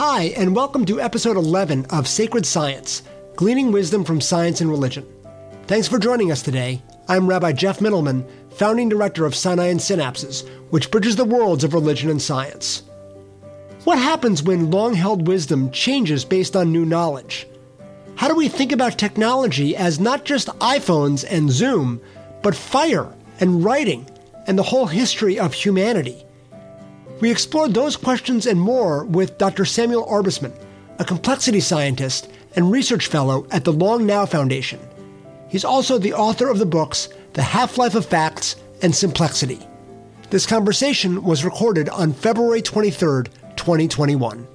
Hi, and welcome to episode 11 of Sacred Science Gleaning Wisdom from Science and Religion. Thanks for joining us today. I'm Rabbi Jeff Mitelman, founding director of Sinai and Synapses, which bridges the worlds of religion and science. What happens when long held wisdom changes based on new knowledge? How do we think about technology as not just iPhones and Zoom, but fire and writing and the whole history of humanity? We explored those questions and more with Dr. Samuel Arbesman, a complexity scientist and research fellow at the Long Now Foundation. He's also the author of the books The Half Life of Facts and Simplexity. This conversation was recorded on February 23rd, 2021.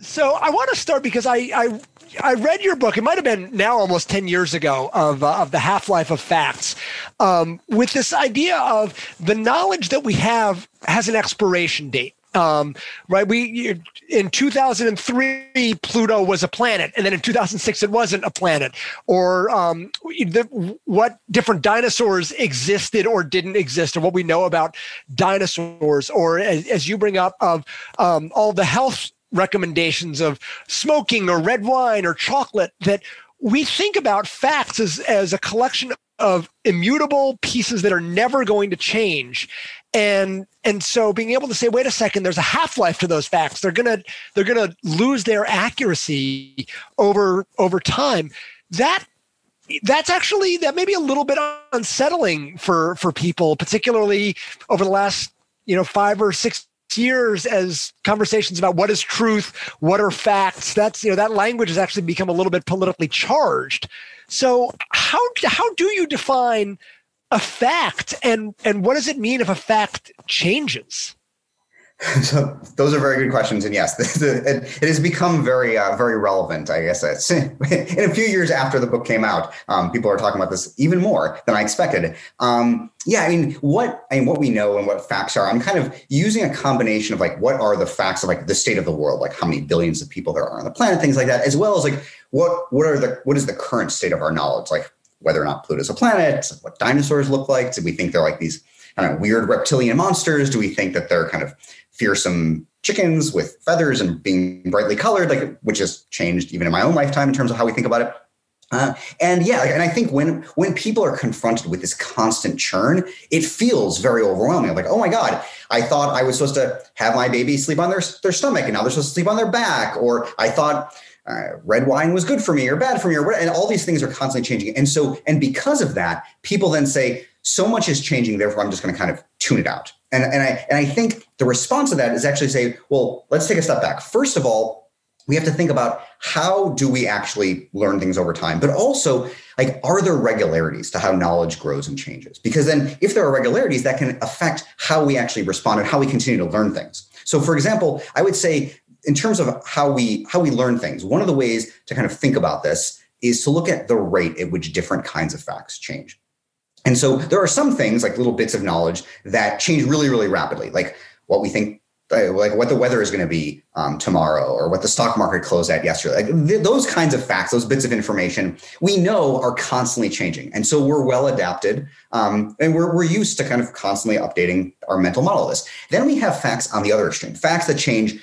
So I want to start because I, I I read your book. It might have been now almost ten years ago of uh, of the half life of facts, um, with this idea of the knowledge that we have has an expiration date. Um, right? We in 2003 Pluto was a planet, and then in 2006 it wasn't a planet. Or um, the, what different dinosaurs existed or didn't exist, or what we know about dinosaurs. Or as, as you bring up of um, all the health recommendations of smoking or red wine or chocolate that we think about facts as, as a collection of immutable pieces that are never going to change. And and so being able to say wait a second there's a half-life to those facts. They're gonna they're gonna lose their accuracy over over time. That that's actually that may be a little bit unsettling for for people particularly over the last you know five or six years as conversations about what is truth, what are facts. That's you know that language has actually become a little bit politically charged. So how how do you define a fact, and and what does it mean if a fact changes? So those are very good questions, and yes, it, has become very, uh, very relevant. I guess it's, in a few years after the book came out, um, people are talking about this even more than I expected. Um, yeah, I mean, what I mean, what we know and what facts are. I'm kind of using a combination of like what are the facts of like the state of the world, like how many billions of people there are on the planet, things like that, as well as like what what are the what is the current state of our knowledge, like whether or not Pluto's a planet, what dinosaurs look like. Do we think they're like these of weird reptilian monsters? Do we think that they're kind of fearsome chickens with feathers and being brightly colored, like which has changed even in my own lifetime in terms of how we think about it. Uh, and yeah, and I think when when people are confronted with this constant churn, it feels very overwhelming. Like, oh my god, I thought I was supposed to have my baby sleep on their their stomach, and now they're supposed to sleep on their back. Or I thought uh, red wine was good for me or bad for me, or and all these things are constantly changing. And so, and because of that, people then say, so much is changing, therefore I'm just going to kind of tune it out. And, and I and I think the response to that is actually say, well, let's take a step back. First of all, we have to think about how do we actually learn things over time, but also like are there regularities to how knowledge grows and changes? Because then if there are regularities, that can affect how we actually respond and how we continue to learn things. So for example, I would say in terms of how we how we learn things, one of the ways to kind of think about this is to look at the rate at which different kinds of facts change. And so there are some things like little bits of knowledge that change really, really rapidly, like what we think, uh, like what the weather is going to be um, tomorrow or what the stock market closed at yesterday. Like th- those kinds of facts, those bits of information we know are constantly changing. And so we're well adapted um, and we're, we're used to kind of constantly updating our mental model of this. Then we have facts on the other extreme, facts that change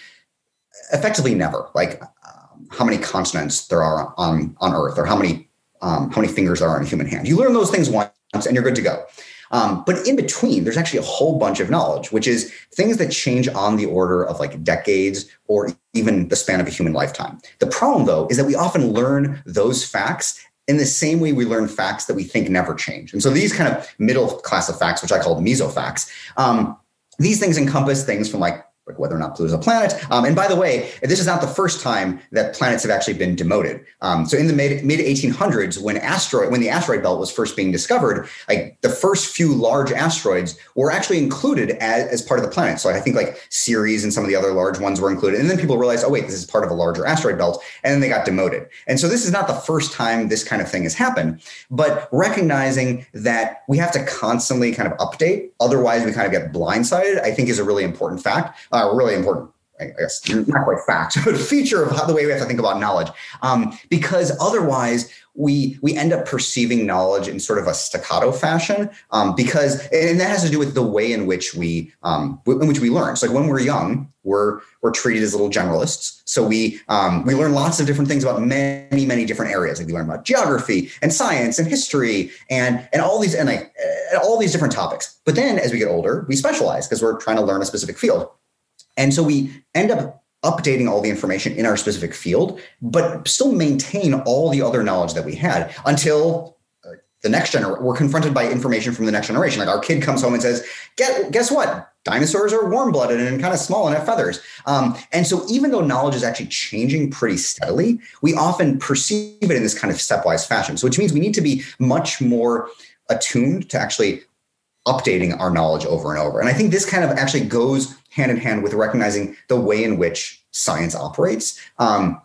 effectively never, like um, how many continents there are on, on Earth or how many um, how many fingers there are in a human hand. You learn those things once and you're good to go. Um, but in between, there's actually a whole bunch of knowledge, which is things that change on the order of like decades or even the span of a human lifetime. The problem, though, is that we often learn those facts in the same way we learn facts that we think never change. And so these kind of middle class of facts, which I call mesofacts, um, these things encompass things from like like whether or not Pluto is a planet. Um, and by the way, this is not the first time that planets have actually been demoted. Um, so in the mid, mid 1800s, when asteroid when the asteroid belt was first being discovered, like the first few large asteroids were actually included as, as part of the planet. So I think like Ceres and some of the other large ones were included. And then people realized, oh wait, this is part of a larger asteroid belt, and then they got demoted. And so this is not the first time this kind of thing has happened, but recognizing that we have to constantly kind of update, otherwise we kind of get blindsided, I think is a really important fact uh, really important I guess not quite fact, but feature of how, the way we have to think about knowledge. Um, because otherwise, we we end up perceiving knowledge in sort of a staccato fashion. Um, because and that has to do with the way in which we um, in which we learn. So like when we're young, we're we're treated as little generalists. So we um, we learn lots of different things about many many different areas. Like we learn about geography and science and history and and all these and like all these different topics. But then as we get older, we specialize because we're trying to learn a specific field. And so we end up updating all the information in our specific field, but still maintain all the other knowledge that we had until uh, the next generation. We're confronted by information from the next generation. Like our kid comes home and says, "Guess, what? Dinosaurs are warm-blooded and kind of small and have feathers." Um, and so, even though knowledge is actually changing pretty steadily, we often perceive it in this kind of stepwise fashion. So, which means we need to be much more attuned to actually updating our knowledge over and over. And I think this kind of actually goes hand in hand with recognizing the way in which science operates. Um,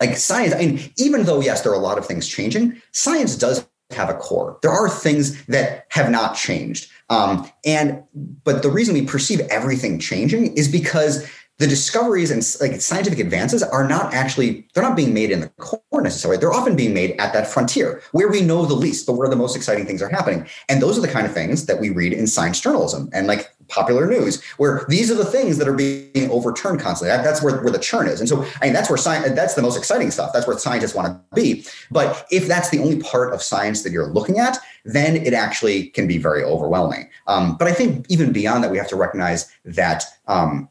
like science, I mean, even though, yes, there are a lot of things changing, science does have a core. There are things that have not changed. Um, and but the reason we perceive everything changing is because the discoveries and like scientific advances are not actually they're not being made in the core necessarily they're often being made at that frontier where we know the least but where the most exciting things are happening and those are the kind of things that we read in science journalism and like popular news where these are the things that are being overturned constantly. That, that's where, where the churn is. And so i mean that's where science that's the most exciting stuff. That's where scientists want to be. But if that's the only part of science that you're looking at then it actually can be very overwhelming. Um, but i think even beyond that we have to recognize that um,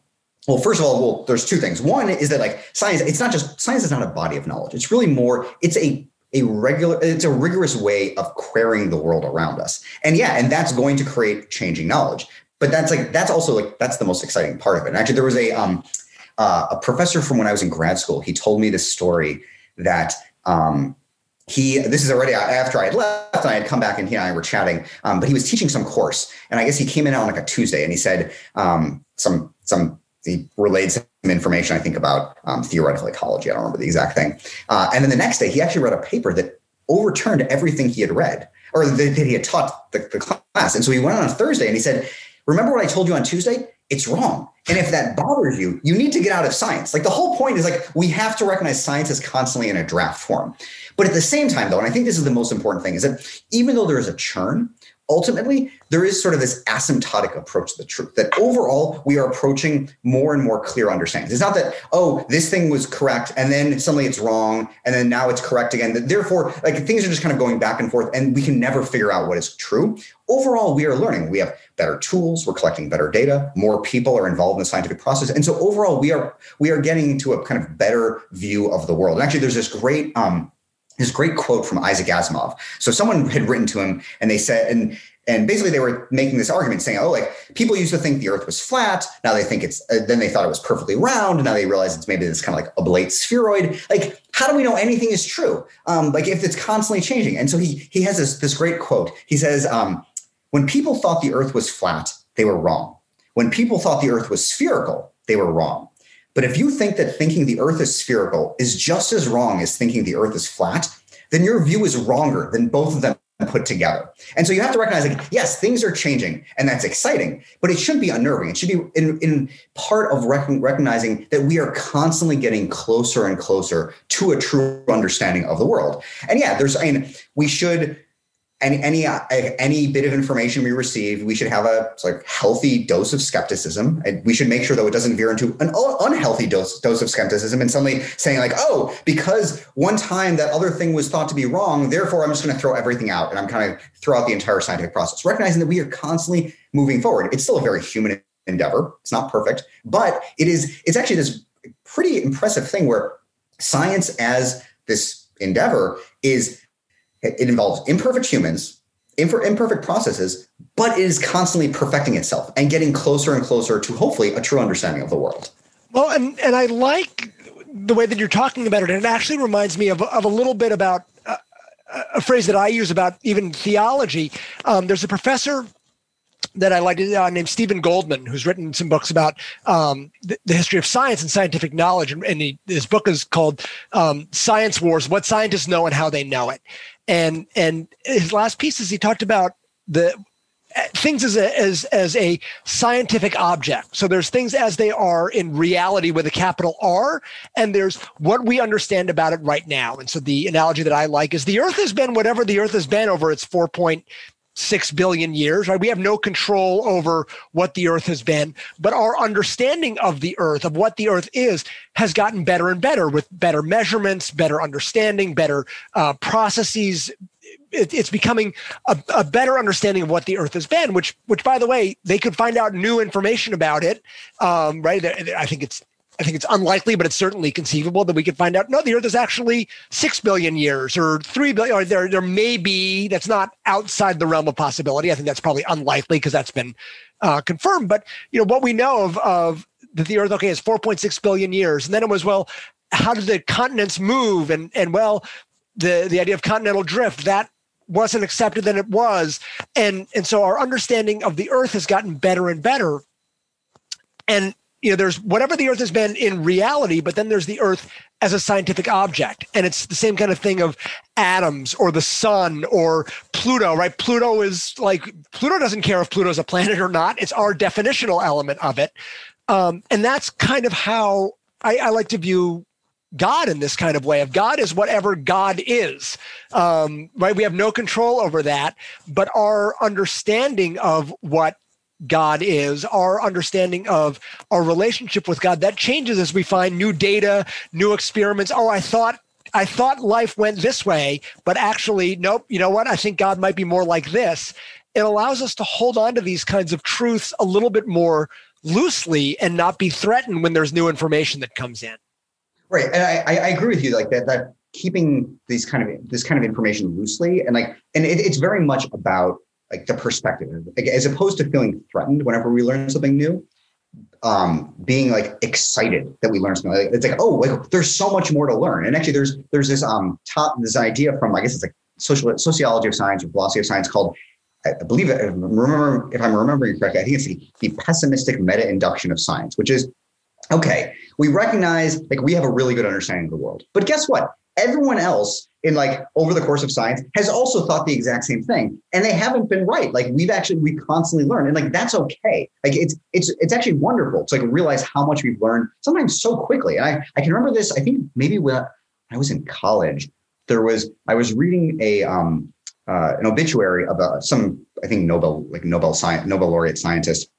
well first of all well there's two things. One is that like science it's not just science is not a body of knowledge. It's really more it's a a regular it's a rigorous way of querying the world around us. And yeah and that's going to create changing knowledge but that's like that's also like that's the most exciting part of it and actually there was a um uh, a professor from when i was in grad school he told me this story that um he this is already after I had left and I had come back and he and I were chatting. Um, but he was teaching some course, and I guess he came in on like a Tuesday, and he said um, some some he relayed some information, I think, about um, theoretical ecology. I don't remember the exact thing. Uh, and then the next day, he actually read a paper that overturned everything he had read or that, he had taught the, the class. And so he went on a Thursday and he said, Remember what I told you on Tuesday? It's wrong. And if that bothers you, you need to get out of science. Like the whole point is like we have to recognize science is constantly in a draft form. But at the same time, though, and I think this is the most important thing, is that even though there is a churn, ultimately there is sort of this asymptotic approach to the truth that overall we are approaching more and more clear understandings. It's not that oh this thing was correct and then suddenly it's wrong and then now it's correct again. Therefore like things are just kind of going back and forth and we can never figure out what is true. Overall we are learning. We have better tools. We're collecting better data. More people are involved in the scientific process. And so overall we are we are getting to a kind of better view of the world. And actually there's this great um this great quote from Isaac Asimov. So someone had written to him and they said, and and basically they were making this argument saying, oh, like people used to think the earth was flat. Now they think it's, uh, then they thought it was perfectly round. Now they realize it's maybe this kind of like oblate spheroid. Like, how do we know anything is true? Um, like if it's constantly changing. And so he, he has this, this great quote. He says, um, when people thought the earth was flat, they were wrong. When people thought the earth was spherical, they were wrong. But if you think that thinking the earth is spherical is just as wrong as thinking the earth is flat, then your view is wronger than both of them put together. And so you have to recognize like, yes, things are changing and that's exciting, but it shouldn't be unnerving. It should be in, in part of rec- recognizing that we are constantly getting closer and closer to a true understanding of the world. And yeah, there's, I mean, we should any any uh, any bit of information we receive, we should have a like healthy dose of skepticism, and we should make sure though it doesn't veer into an unhealthy dose dose of skepticism and suddenly saying like, oh, because one time that other thing was thought to be wrong, therefore I'm just going to throw everything out and I'm kind of throw out the entire scientific process, recognizing that we are constantly moving forward. It's still a very human endeavor. It's not perfect, but it is. It's actually this pretty impressive thing where science as this endeavor is it involves imperfect humans, imperfect processes, but it is constantly perfecting itself and getting closer and closer to hopefully a true understanding of the world. Well, and, and I like the way that you're talking about it. And it actually reminds me of, of a little bit about uh, a phrase that I use about even theology. Um, there's a professor that I like uh, named Steven Goldman, who's written some books about um, the, the, history of science and scientific knowledge. And, and he, his book is called um, Science Wars What Scientists Know and How They Know It and and his last piece is he talked about the things as a as as a scientific object. So there's things as they are in reality with a capital R, and there's what we understand about it right now. And so the analogy that I like is the Earth has been whatever the Earth has been over its four point six billion years, right? We have no control over what the earth has been, but our understanding of the earth, of what the earth is, has gotten better and better with better measurements, better understanding, better uh, processes. It, it's becoming a, a, better understanding of what the earth has been, which, which, by the way, they could find out new information about it. Um, right? I think it's I think it's unlikely, but it's certainly conceivable that we could find out no, the Earth is actually six billion years or three billion, or there there may be that's not outside the realm of possibility. I think that's probably unlikely because that's been uh, confirmed. But you know what we know of of that the Earth okay is 4.6 billion years, and then it was well, how did the continents move? And and well, the the idea of continental drift that wasn't accepted than it was, and and so our understanding of the Earth has gotten better and better. And you know, there's whatever the Earth has been in reality, but then there's the Earth as a scientific object. And it's the same kind of thing of atoms or the sun or Pluto, right? Pluto is like, Pluto doesn't care if Pluto's a planet or not. It's our definitional element of it. Um, and that's kind of how I, I, like to view God in this kind of way of God is whatever God is, um, right? We have no control over that, but our understanding of what God is, our understanding of our relationship with God, that changes as we find new data, new experiments. Oh, I thought I thought life went this way, but actually, nope, you know what? I think God might be more like this. It allows us to hold on to these kinds of truths a little bit more loosely and not be threatened when there's new information that comes in. Right. And I, I agree with you like that that keeping these kind of this kind of information loosely and like and it, it's very much about like the perspective, as opposed to feeling threatened whenever we learn something new. Um, being like excited that we learn something. Like, it's like, oh, like there's so much more to learn. And actually, there's there's this um top this idea from I guess it's like social sociology of science or philosophy of science called I believe if remember if I'm remembering correctly, I think it's the, the pessimistic meta induction of science, which is okay. We recognize like we have a really good understanding of the world, but guess what? Everyone else in like over the course of science has also thought the exact same thing. And they haven't been right. Like we've actually we constantly learn. And like that's okay. Like it's it's it's actually wonderful to like realize how much we've learned sometimes so quickly. And i i can remember this i think maybe when i was in college there was i was reading a um uh, an obituary of some i think nobel like nobel science nobel laureate scientist.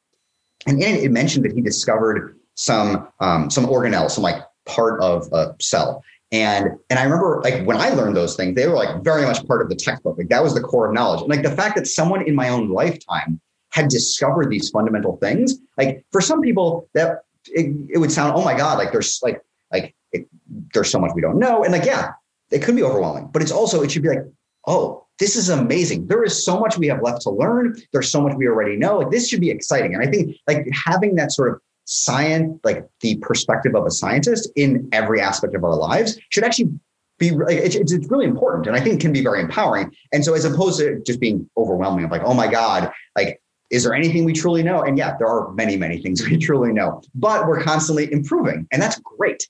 And in it, it mentioned that he discovered some um some organelle some like part of a cell and and I remember like when I learned those things, they were like very much part of the textbook. Like that was the core of knowledge. And like the fact that someone in my own lifetime had discovered these fundamental things, like for some people that it, it would sound, oh my God, like there's like like it, there's so much we don't know. And like, yeah, it could be overwhelming, but it's also, it should be like, oh, this is amazing. There is so much we have left to learn. There's so much we already know. Like this should be exciting. And I think like having that sort of science, like the perspective of a scientist in every aspect of our lives should actually be it's, it's really important and i think can be very empowering. And so as opposed to just being overwhelming of like oh my god like is there anything we truly know? And yeah there are many many things we truly know but we're constantly improving and that's great.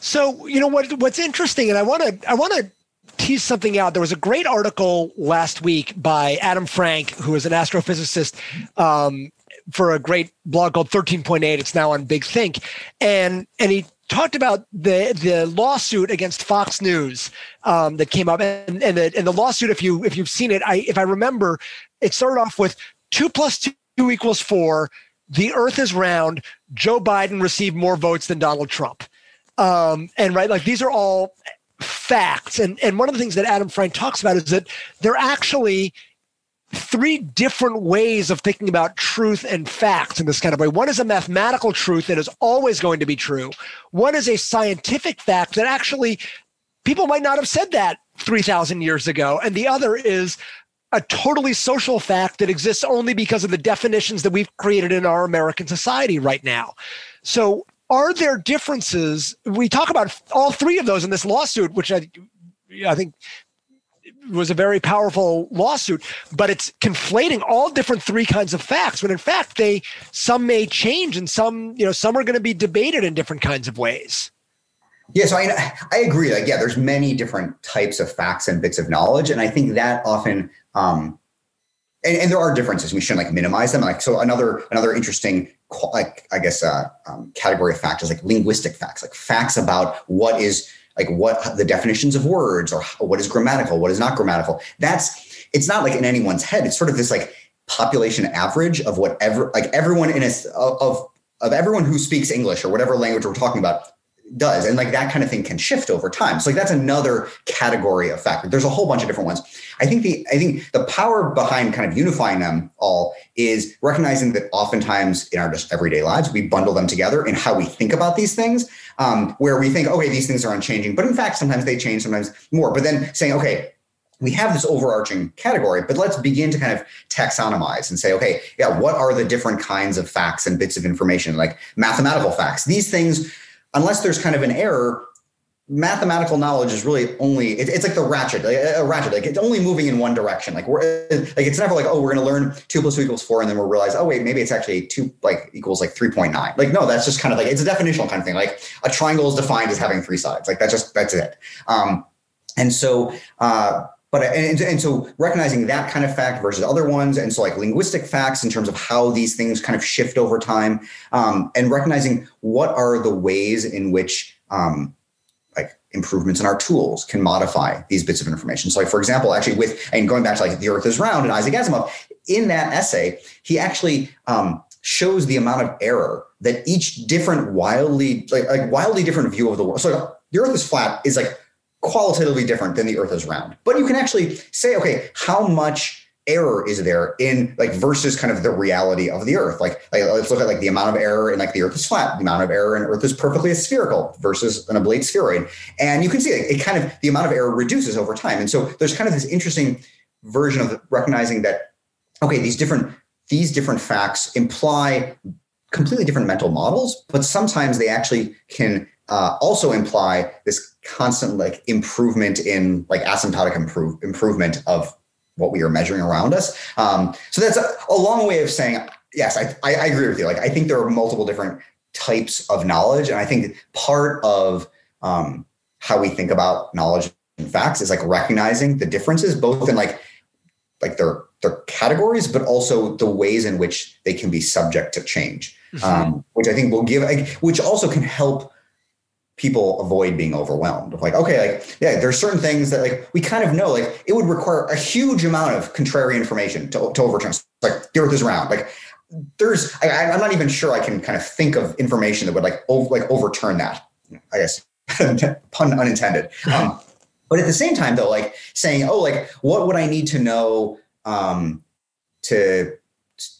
So you know what what's interesting and i want to i want to tease something out. There was a great article last week by adam frank who is an astrophysicist um, for a great blog called 13.8. It's now on Big Think. And and he talked about the the lawsuit against Fox News um, that came up, and and the, and the lawsuit. If you if you've seen it, I if I remember, it started off with two plus two equals four. The Earth is round. Joe Biden received more votes than Donald Trump, um, and right like these are all facts. And and one of the things that Adam Frank talks about is that they're actually three different ways of thinking about truth and facts in this kind of way. One is a mathematical truth that is always going to be true. One is a scientific fact that actually people might not have said that 3,000 years ago. And the other is a totally social fact that exists only because of the definitions that we've created in our American society right now. So, are there differences? We talk about all three of those in this lawsuit, which I, I think was a very powerful lawsuit, but it's conflating all different three kinds of facts when in fact they some may change and some, you know, some are going to be debated in different kinds of ways. Yeah, so I I agree. Like, yeah, there's many different types of facts and bits of knowledge, and I think that often um, and, and, there are differences. We shouldn't like minimize them. Like so, another another interesting like I guess uh, um, category of facts is like linguistic facts, like facts about what is like what the definitions of words or what is grammatical, what is not grammatical. That's it's not like in anyone's head. It's sort of this like population average of whatever like everyone in a of of everyone who speaks English or whatever language we're talking about does. And like that kind of thing can shift over time. So like that's another category of factor. There's a whole bunch of different ones. I think the i think the power behind kind of unifying them all is recognizing that oftentimes in our just everyday lives we bundle them together in how we think about these things um, where we think okay these things are unchanging but in fact sometimes they change sometimes more but then saying okay we have this overarching category, but let's begin to kind of taxonomize and say, okay, yeah, what are the different kinds of facts and bits of information, like mathematical facts? These things unless there's kind of an error, mathematical knowledge is really only it, it's like the ratchet like a ratchet like it's only moving in one direction. Like we're like it's never like oh we're going to learn two plus two equals four and then we'll realize oh wait maybe it's actually two like equals like 3.9 like no that's just kind of like it's a definitional kind of thing. Like a triangle is defined as having three sides. Like that's just that's it. Um and so uh but and, and so recognizing that kind of fact versus other ones and so like linguistic facts in terms of how these things kind of shift over time um, and recognizing what are the ways in which um, improvements in our tools can modify these bits of information so like for example actually with and going back to like the earth is round and isaac asimov in that essay he actually um, shows the amount of error that each different wildly like, like wildly different view of the world so the earth is flat is like qualitatively different than the earth is round. But you can actually say, okay, how much error is there in like versus kind of the reality of the earth. Like, like let's look at like the amount of error in like the earth is flat the amount of error in earth is perfectly spherical versus an oblate spheroid. And you can see it, it kind of the amount of error reduces over time. And so there's kind of this interesting version of recognizing that okay these different these different facts imply completely different mental models but sometimes they actually can uh, also imply this constant like improvement in like asymptotic improve, improvement of what we are measuring around us. Um, so that's a, a, long way of saying yes. I, I, I agree with you. Like I think there are multiple different types of knowledge, and I think part of um, how we think about knowledge and facts is like recognizing the differences, both in like like their their categories, but also the ways in which they can be subject to change. Mm-hmm. Um, which I think will give, like, which also can help people avoid being overwhelmed. Like okay like yeah there's certain things that like we kind of know like it would require a huge amount of contrary information to, to overturn. Like the earth is round. Like there's I, i'm not even sure i can kind of think of information that would like over, like overturn that i guess. Pun unintended. Um, but at the same time though like saying oh like what would i need to know um, to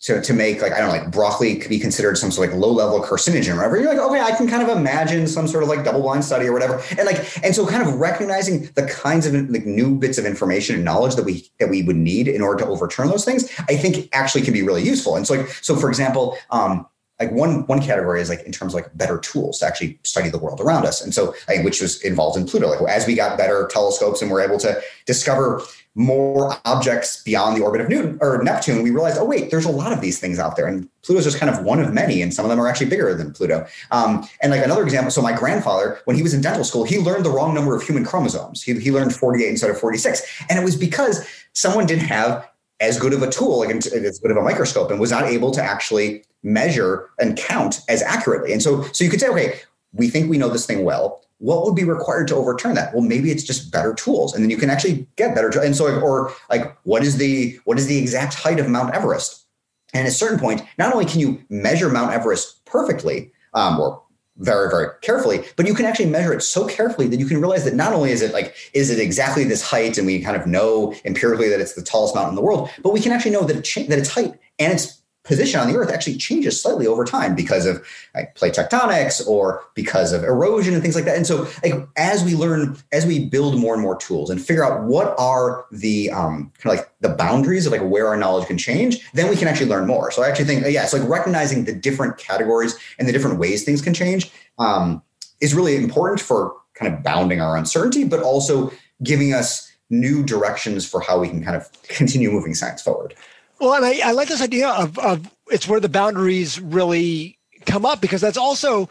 to, to make like I don't know like broccoli could be considered some sort of like low level carcinogen or whatever. You're like, okay, I can kind of imagine some sort of like double blind study or whatever. And like and so kind of recognizing the kinds of like new bits of information and knowledge that we that we would need in order to overturn those things, I think actually can be really useful. And so like so for example, um, like one one category is like in terms of like better tools to actually study the world around us and so which was involved in pluto like as we got better telescopes and we're able to discover more objects beyond the orbit of Newton or Neptune, we realized, oh wait, there's a lot of these things out there, and Pluto's just kind of one of many, and some of them are actually bigger than Pluto. Um, and like another example, so my grandfather, when he was in dental school, he learned the wrong number of human chromosomes. He, he learned 48 instead of 46, and it was because someone didn't have as good of a tool, like as good of a microscope, and was not able to actually measure and count as accurately. And so, so you could say, okay, we think we know this thing well what would be required to overturn that? Well maybe it's just better tools and then you can actually get better and so or like what is the what is the exact height of mount everest? And at a certain point not only can you measure mount everest perfectly um, or very very carefully but you can actually measure it so carefully that you can realize that not only is it like is it exactly this height and we kind of know empirically that it's the tallest mountain in the world but we can actually know that it cha- that its height and its position on the earth actually changes slightly over time because of like plate tectonics or because of erosion and things like that. And so like as we learn as we build more and more tools and figure out what are the um, kind of like the boundaries of like where our knowledge can change then we can actually learn more. So i actually think yeah it's like recognizing the different categories and the different ways things can change um, is really important for kind of bounding our uncertainty but also giving us new directions for how we can kind of continue moving science forward well, and I, I like this idea of, of it's where the boundaries really come up because that's also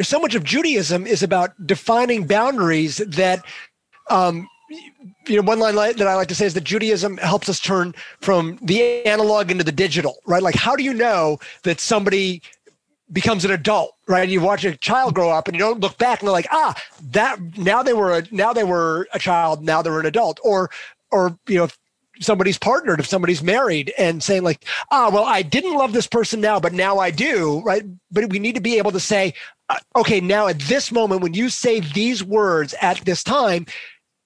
so much of Judaism is about defining boundaries that um, you know, one line that I like to say is that Judaism helps us turn from the analog into the digital, right? Like, how do you know that somebody becomes an adult, right? You watch a child grow up and you don't look back and they're like, ah, that now they were a, now they were a child, now they're an adult, or or you know, somebody's partnered, if somebody's married, and saying like, ah, well, I didn't love this person now, but now I do, right? But we need to be able to say, uh, okay, now at this moment, when you say these words at this time,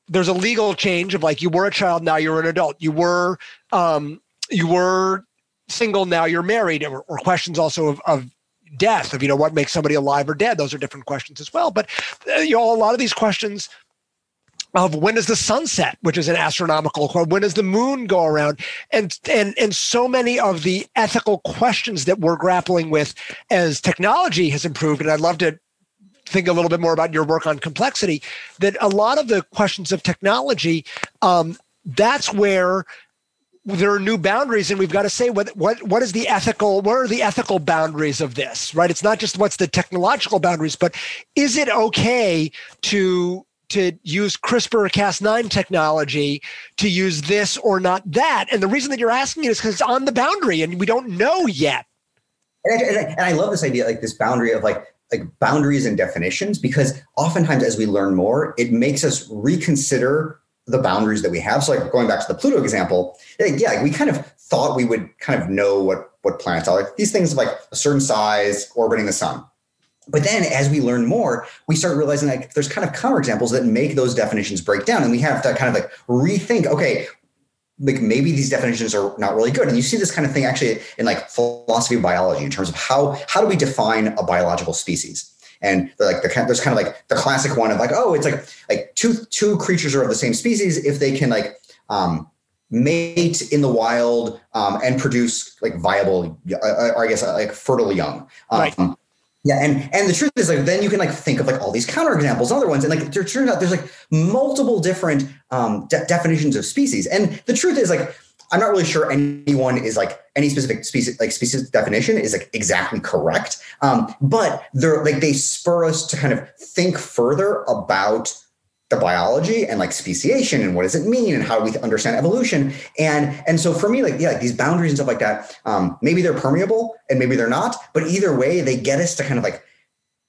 there's a legal change of like you were a child, now you're an adult. You were um, you were single, now you're married, or, or questions also of, of death of you know what makes somebody alive or dead those are different questions as well but uh, you know a lot of these questions of when does the sun set, which is an astronomical when does the moon go around? And and and so many of the ethical questions that we're grappling with as technology has improved and i'd love to think a little bit more about your work on complexity that a lot of the questions of technology um, that's where there are new boundaries and we've got to say what what what is the ethical what are the ethical boundaries of this right? It's not just what's the technological boundaries but is it okay to to use CRISPR Cas9 technology to use this or not that and the reason that you're asking it is because it's on the boundary and we don't know yet and I, and I, and I love this idea like this boundary of like like boundaries and definitions because oftentimes as we learn more it makes us reconsider the boundaries that we have. So like going back to the Pluto example, yeah, like we kind of thought we would kind of know what what planets are like. These things like a certain size orbiting the sun. But then as we learn more, we start realizing like there's kind of counterexamples that make those definitions break down. And we have to kind of like rethink, okay, like maybe these definitions are not really good. And you see this kind of thing actually in like philosophy of biology in terms of how how do we define a biological species? and like the there's kind of like the classic one of like oh it's like like two two creatures are of the same species if they can like um, mate in the wild um, and produce like viable uh, uh, or I guess uh, like fertile young. Um, right. Yeah, and and the truth is like then you can like think of like all these counterexamples, other ones, and like there turns out there's like multiple different um, de- definitions of species, and the truth is like I'm not really sure anyone is like any specific species like species definition is like exactly correct. Um, but they're like they spur us to kind of think further about the biology and like speciation and what does it mean and how do we understand evolution. And and so for me like yeah like these boundaries and stuff like that um, maybe they're permeable and maybe they're not but either way they get us to kind of like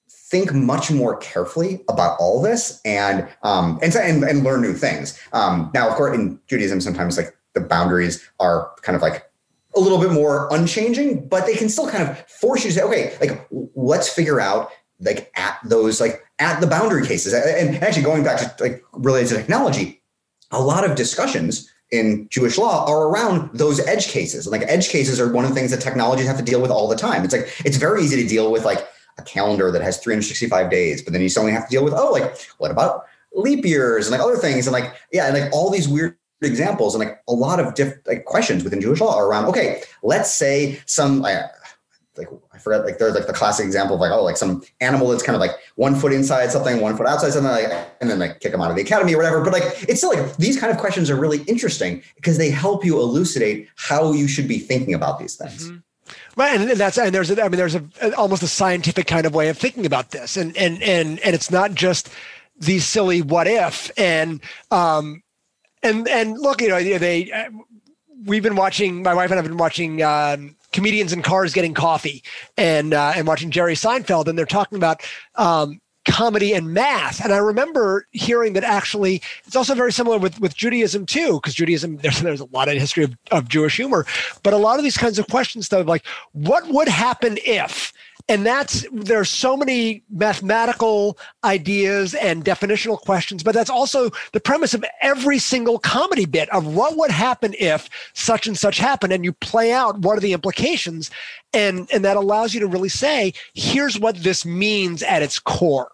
think much more carefully about all this and um and and, and learn new things. Um now of course in judaism sometimes like the boundaries are kind of like a little bit more unchanging, but they can still kind of force you to say, okay, like let's figure out like at those like at the boundary cases. And actually going back to like related to technology, a lot of discussions in Jewish law are around those edge cases. Like edge cases are one of the things that technologies have to deal with all the time. It's like it's very easy to deal with like a calendar that has 365 days, but then you suddenly have to deal with, oh, like what about leap years and like other things and like yeah and like all these weird examples and like a lot of different like questions within Jewish law are around. Okay, let's say some uh, like I forgot like there's like the classic example of like oh like some animal that's kind of like one foot inside something, one foot outside something, like, and then like kick them out of the academy or whatever. But like it's still like these kind of questions are really interesting because they help you elucidate how you should be thinking about these things. Mm-hmm. Right, and, that's and there's a, I mean there's a, almost a scientific kind of way of thinking about this, and and and and it's not just these silly what if and um and and look, you know, they uh, we've been watching. My wife and I've been watching um, comedians in cars getting coffee, and uh, and watching Jerry Seinfeld, and they're talking about. Um, comedy and math and i remember hearing that actually it's also very similar with, with judaism too because judaism there's, there's a lot of history of, of jewish humor but a lot of these kinds of questions though like what would happen if and that's there's so many mathematical ideas and definitional questions but that's also the premise of every single comedy bit of what would happen if such and such happened and you play out what are the implications and and that allows you to really say here's what this means at its core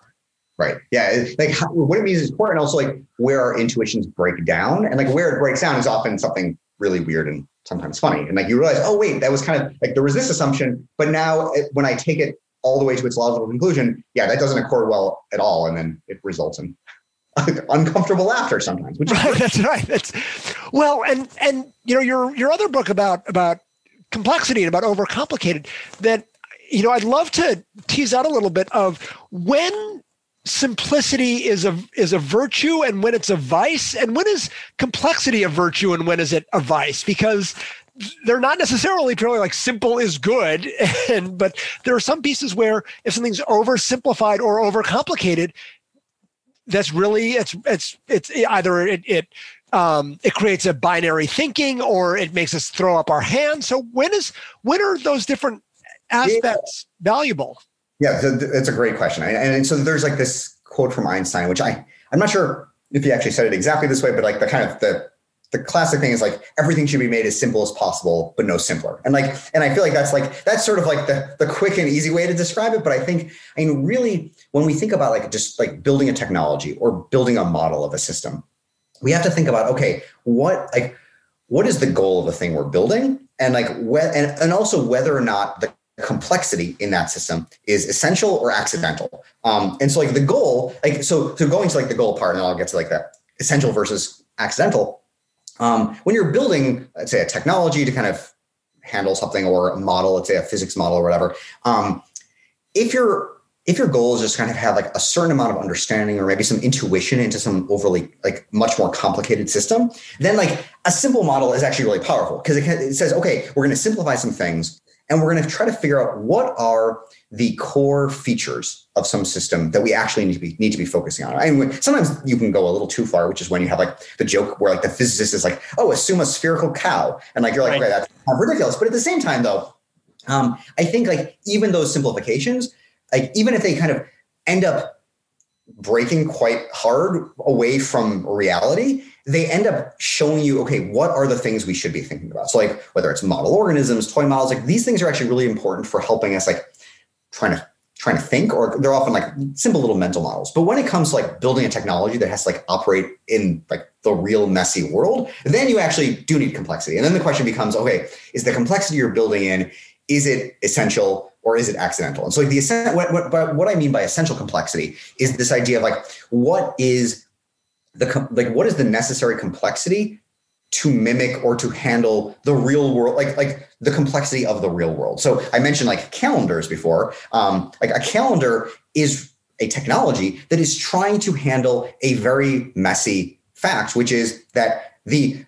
Right. Yeah. Like how, what it means is core, and also like where our intuitions break down, and like where it breaks down is often something really weird and sometimes funny. And like you realize, oh wait, that was kind of like there was this assumption, but now it, when I take it all the way to its logical conclusion, yeah, that doesn't accord well at all, and then it results in uncomfortable laughter sometimes. Which right, that's right. That's well, and and you know your your other book about about complexity and about overcomplicated that you know I'd love to tease out a little bit of when simplicity is a is a virtue and when it's a vice and when is complexity a virtue and when is it a vice? Because they're not necessarily purely like simple is good and but there are some pieces where if something's oversimplified or overcomplicated that's really it's it's it's either it it um, it creates a binary thinking or it makes us throw up our hands. So when is when are those different aspects yeah. valuable yeah, that's a great question. And so there's like this quote from Einstein, which I I'm not sure if he actually said it exactly this way, but like the kind of the the classic thing is like everything should be made as simple as possible, but no simpler. And like, and I feel like that's like that's sort of like the the quick and easy way to describe it. But I think, I mean, really, when we think about like just like building a technology or building a model of a system, we have to think about okay, what like what is the goal of the thing we're building, and like when and, and also whether or not the complexity in that system is essential or accidental. Um, and so like the goal, like so so going to like the goal part, and I'll get to like that essential versus accidental. Um, when you're building, let's say, a technology to kind of handle something or a model, let's say a physics model or whatever, um, if your if your goal is just kind of have like a certain amount of understanding or maybe some intuition into some overly like much more complicated system, then like a simple model is actually really powerful because it, it says, okay, we're going to simplify some things and we're going to try to figure out what are the core features of some system that we actually need to be need to be focusing on. I mean, sometimes you can go a little too far, which is when you have like the joke where like the physicist is like, "Oh, assume a spherical cow," and like you're like, right. "Right, that's ridiculous." But at the same time, though, um, I think like even those simplifications, like even if they kind of end up breaking quite hard away from reality, they end up showing you, okay, what are the things we should be thinking about? So, like whether it's model organisms, toy models, like these things are actually really important for helping us like trying to trying to think, or they're often like simple little mental models. But when it comes to like building a technology that has to like operate in like the real messy world, then you actually do need complexity. And then the question becomes, okay, is the complexity you're building in, is it essential or is it accidental? And so like the what, what, but what I mean by essential complexity is this idea of like what is the like what is the necessary complexity to mimic or to handle the real world like like the complexity of the real world so i mentioned like calendars before um, like a calendar is a technology that is trying to handle a very messy fact which is that the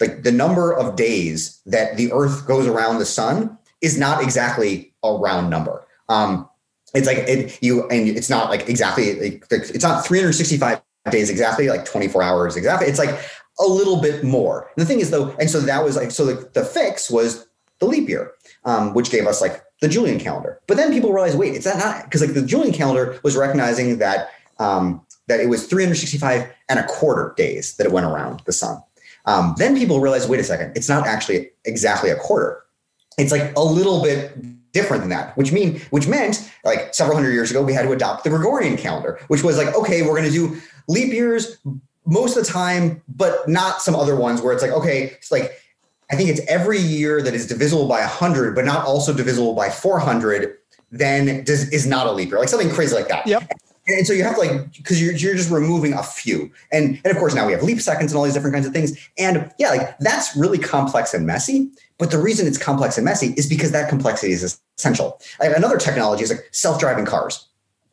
like the number of days that the earth goes around the sun is not exactly a round number. Um, it's like it, you and it's not like exactly like, it's not 365 days exactly like 24 hours exactly. It's like a little bit more. And the thing is though and so that was like so the, the fix was the leap year um, which gave us like the julian calendar. But then people realized wait it's not because like the julian calendar was recognizing that um, that it was 365 and a quarter days that it went around the sun. Um, then people realized wait a second it's not actually exactly a quarter it's like a little bit different than that, which mean which meant like several hundred years ago we had to adopt the Gregorian calendar, which was like okay, we're going to do leap years most of the time, but not some other ones where it's like okay, it's like I think it's every year that is divisible by 100, but not also divisible by 400, then does, is not a leap year, like something crazy like that. Yep. And so you have to like because you're you're just removing a few, and and of course now we have leap seconds and all these different kinds of things, and yeah, like that's really complex and messy. But the reason it's complex and messy is because that complexity is essential. Like another technology is like self-driving cars.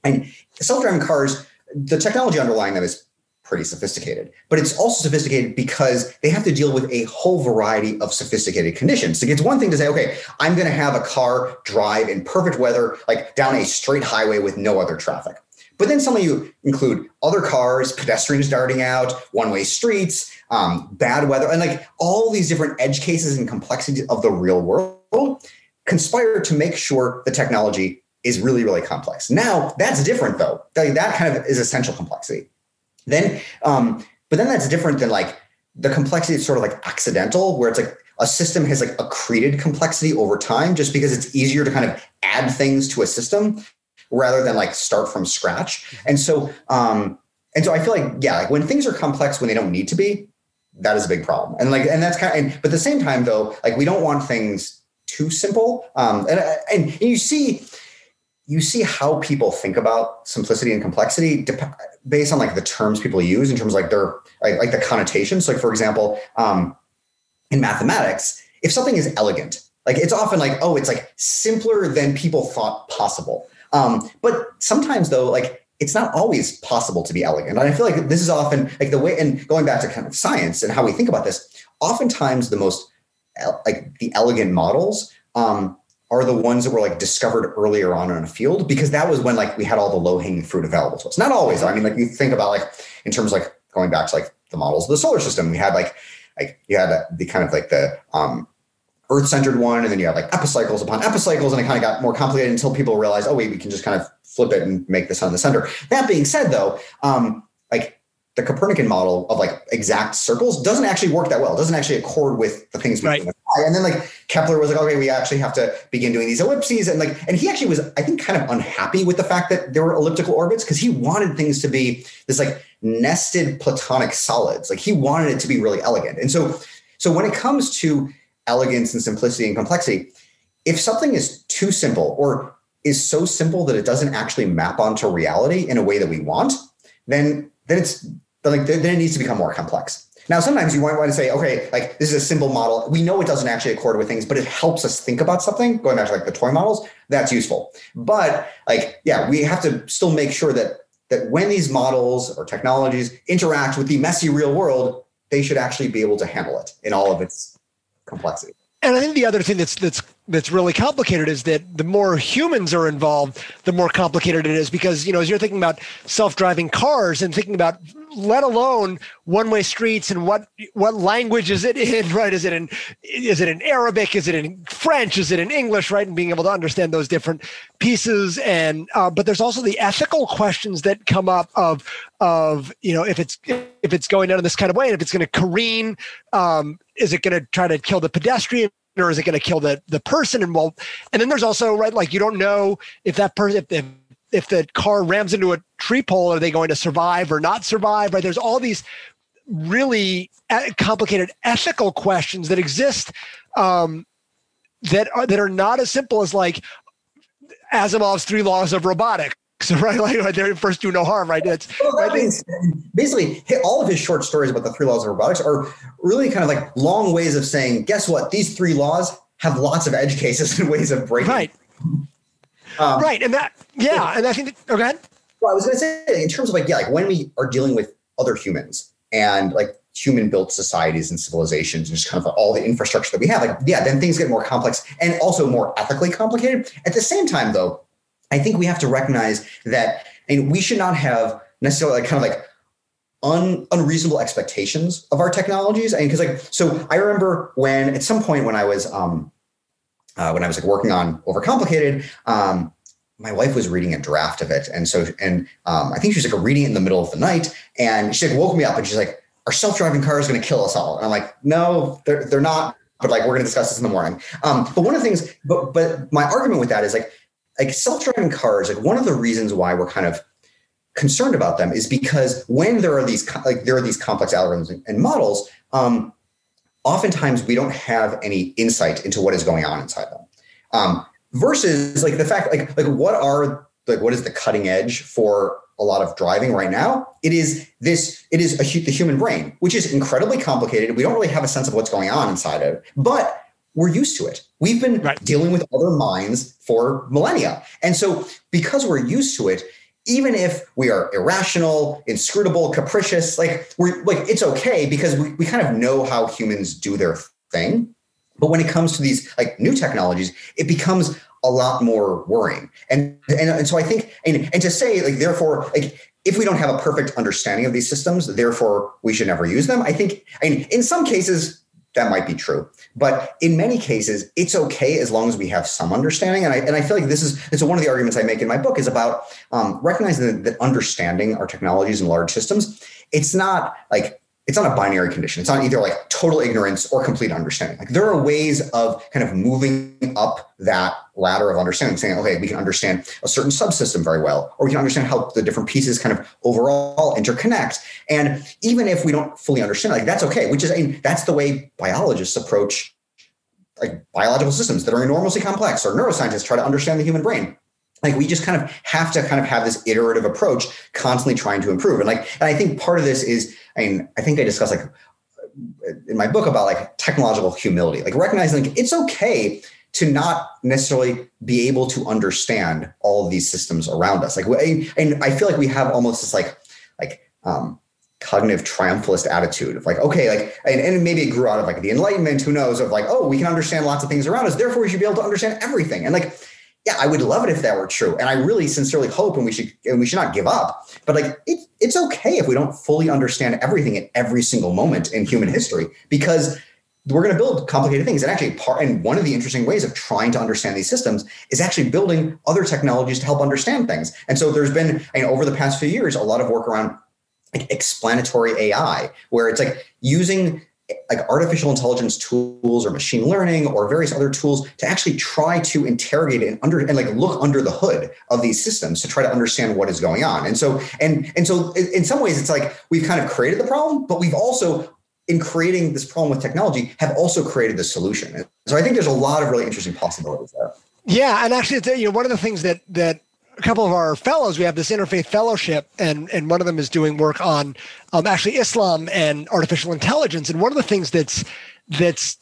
And self-driving cars, the technology underlying them is pretty sophisticated. But it's also sophisticated because they have to deal with a whole variety of sophisticated conditions. So it's one thing to say, okay, I'm going to have a car drive in perfect weather, like down a straight highway with no other traffic. But then suddenly you include other cars, pedestrians darting out, one way streets, um, bad weather, and like all these different edge cases and complexities of the real world conspire to make sure the technology is really, really complex. Now, that's different though. That kind of is essential complexity. Then, um, but then that's different than like the complexity is sort of like accidental, where it's like a system has like accreted complexity over time just because it's easier to kind of add things to a system rather than like start from scratch. And so, um, and so I feel like, yeah, like when things are complex when they don't need to be, that is a big problem. And like, and that's kind of, and, but at the same time though, like we don't want things too simple. Um, and, and you see, you see how people think about simplicity and complexity dep- based on like the terms people use in terms of like their like, like the connotations. So like for example, um, in mathematics, if something is elegant, like it's often like, oh, it's like simpler than people thought possible. Um, but sometimes though, like it's not always possible to be elegant. And I feel like this is often like the way, and going back to kind of science and how we think about this, oftentimes the most like the elegant models um, are the ones that were like discovered earlier on in a field because that was when like we had all the low hanging fruit available to us. Not always. I mean, like you think about like in terms like going back to like the models of the solar system, we had like like you had the kind of like the um, Earth centered one, and then you have like epicycles upon epicycles, and it kind of got more complicated until people realized, oh wait, we can just kind of flip it and make the sun the center. That being said, though, um, like the Copernican model of like exact circles doesn't actually work that well. It doesn't actually accord with the things we right. And then like Kepler was like, okay, we actually have to begin doing these ellipses. And like, and he actually was, I think, kind of unhappy with the fact that there were elliptical orbits because he wanted things to be this like nested platonic solids. Like he wanted it to be really elegant. And so, so when it comes to elegance and simplicity and complexity, if something is too simple or is so simple that it doesn't actually map onto reality in a way that we want, then then it's like then it needs to become more complex. Now, sometimes you might want to say, okay, like this is a simple model. We know it doesn't actually accord with things, but it helps us think about something. Going back to like the toy models, that's useful. But like, yeah, we have to still make sure that that when these models or technologies interact with the messy real world, they should actually be able to handle it in all of its complexity. And I think the other thing that's that's that's really complicated is that the more humans are involved, the more complicated it is because you know as you're thinking about self-driving cars and thinking about let alone one-way streets and what what language is it in right? Is it in is it in Arabic? Is it in French? Is it in English? Right? And being able to understand those different pieces. And uh, but there's also the ethical questions that come up of of you know if it's if it's going down in this kind of way and if it's going to careen um, is it going to try to kill the pedestrian or is it going to kill the the person And well, And then there's also right like you don't know if that person if, if if the car rams into a tree pole, are they going to survive or not survive? Right? There's all these really complicated ethical questions that exist um, that are that are not as simple as like Asimov's three laws of robotics. So right, like right first do no harm, right? It's well, right, means, basically all of his short stories about the three laws of robotics are really kind of like long ways of saying, guess what? These three laws have lots of edge cases and ways of breaking. Right. Um, right, and that yeah, and I think. That, oh, go ahead. Well, I was going to say in terms of like yeah, like when we are dealing with other humans and like human built societies and civilizations and just kind of all the infrastructure that we have, like yeah, then things get more complex and also more ethically complicated. At the same time, though I think we have to recognize that and we should not have necessarily like kind of like un, unreasonable expectations of our technologies. And because like so I remember when at some point when I was um uh, when I was like working on overcomplicated, um, my wife was reading a draft of it. And so and um, I think she was like reading it in the middle of the night and she like woke me up and she's like, our self-driving car is gonna kill us all? And I'm like, no, they're they're not but like we're going to discuss this in the morning. Um, but one of the things, but but my argument with that is like like self-driving cars like one of the reasons why we're kind of concerned about them is because when there are these like there are these complex algorithms and models um, oftentimes we don't have any insight into what is going on inside them. Um, versus like the fact like like what are like what is the cutting edge for a lot of driving right now? It is this it is a, the human brain which is incredibly complicated. We don't really have a sense of what's going on inside of it. But we're used to it. We've been right. dealing with other minds for millennia. And so, because we're used to it, even if we are irrational, inscrutable, capricious, like we're like it's okay because we, we kind of know how humans do their thing. But when it comes to these like new technologies, it becomes a lot more worrying. And and, and so I think and, and to say like therefore like if we don't have a perfect understanding of these systems, therefore we should never use them. I think I mean in some cases that might be true. But in many cases, it's okay as long as we have some understanding. And I, and I feel like this is it's one of the arguments I make in my book is about um, recognizing that, that understanding our technologies and large systems, it's not like it's not a binary condition. It's not either like total ignorance or complete understanding. Like there are ways of kind of moving up that ladder of understanding, saying, okay, we can understand a certain subsystem very well, or we can understand how the different pieces kind of overall interconnect. And even if we don't fully understand, like that's okay, which is, I mean, that's the way biologists approach like biological systems that are enormously complex, or neuroscientists try to understand the human brain like we just kind of have to kind of have this iterative approach constantly trying to improve and like and i think part of this is i mean i think i discussed like in my book about like technological humility like recognizing like it's okay to not necessarily be able to understand all of these systems around us. Like, and I feel like we have almost this like, like, um, cognitive triumphalist attitude of like, okay, like, and, and maybe it grew out of like the enlightenment, who knows, of like, oh, we can understand lots of things around us. Therefore, we should be able to understand everything. And like, yeah, I would love it if that were true. And I really sincerely hope, and we should, and we should not give up, but like, it, it's okay if we don't fully understand everything at every single moment in human history, because we're going to build complicated things. And actually, part and one of the interesting ways of trying to understand these systems is actually building other technologies to help understand things. And so there's been, I mean, over the past few years, a lot of work around like explanatory AI, where it's like using like artificial intelligence tools or machine learning or various other tools to actually try to interrogate and under and like look under the hood of these systems to try to understand what is going on. And so and and so in some ways it's like we've kind of created the problem, but we've also in creating this problem with technology have also created the solution. So I think there's a lot of really interesting possibilities there. Yeah, and actually, you know, one of the things that that a couple of our fellows, we have this interfaith fellowship, and and one of them is doing work on um, actually Islam and artificial intelligence. And one of the things that's that's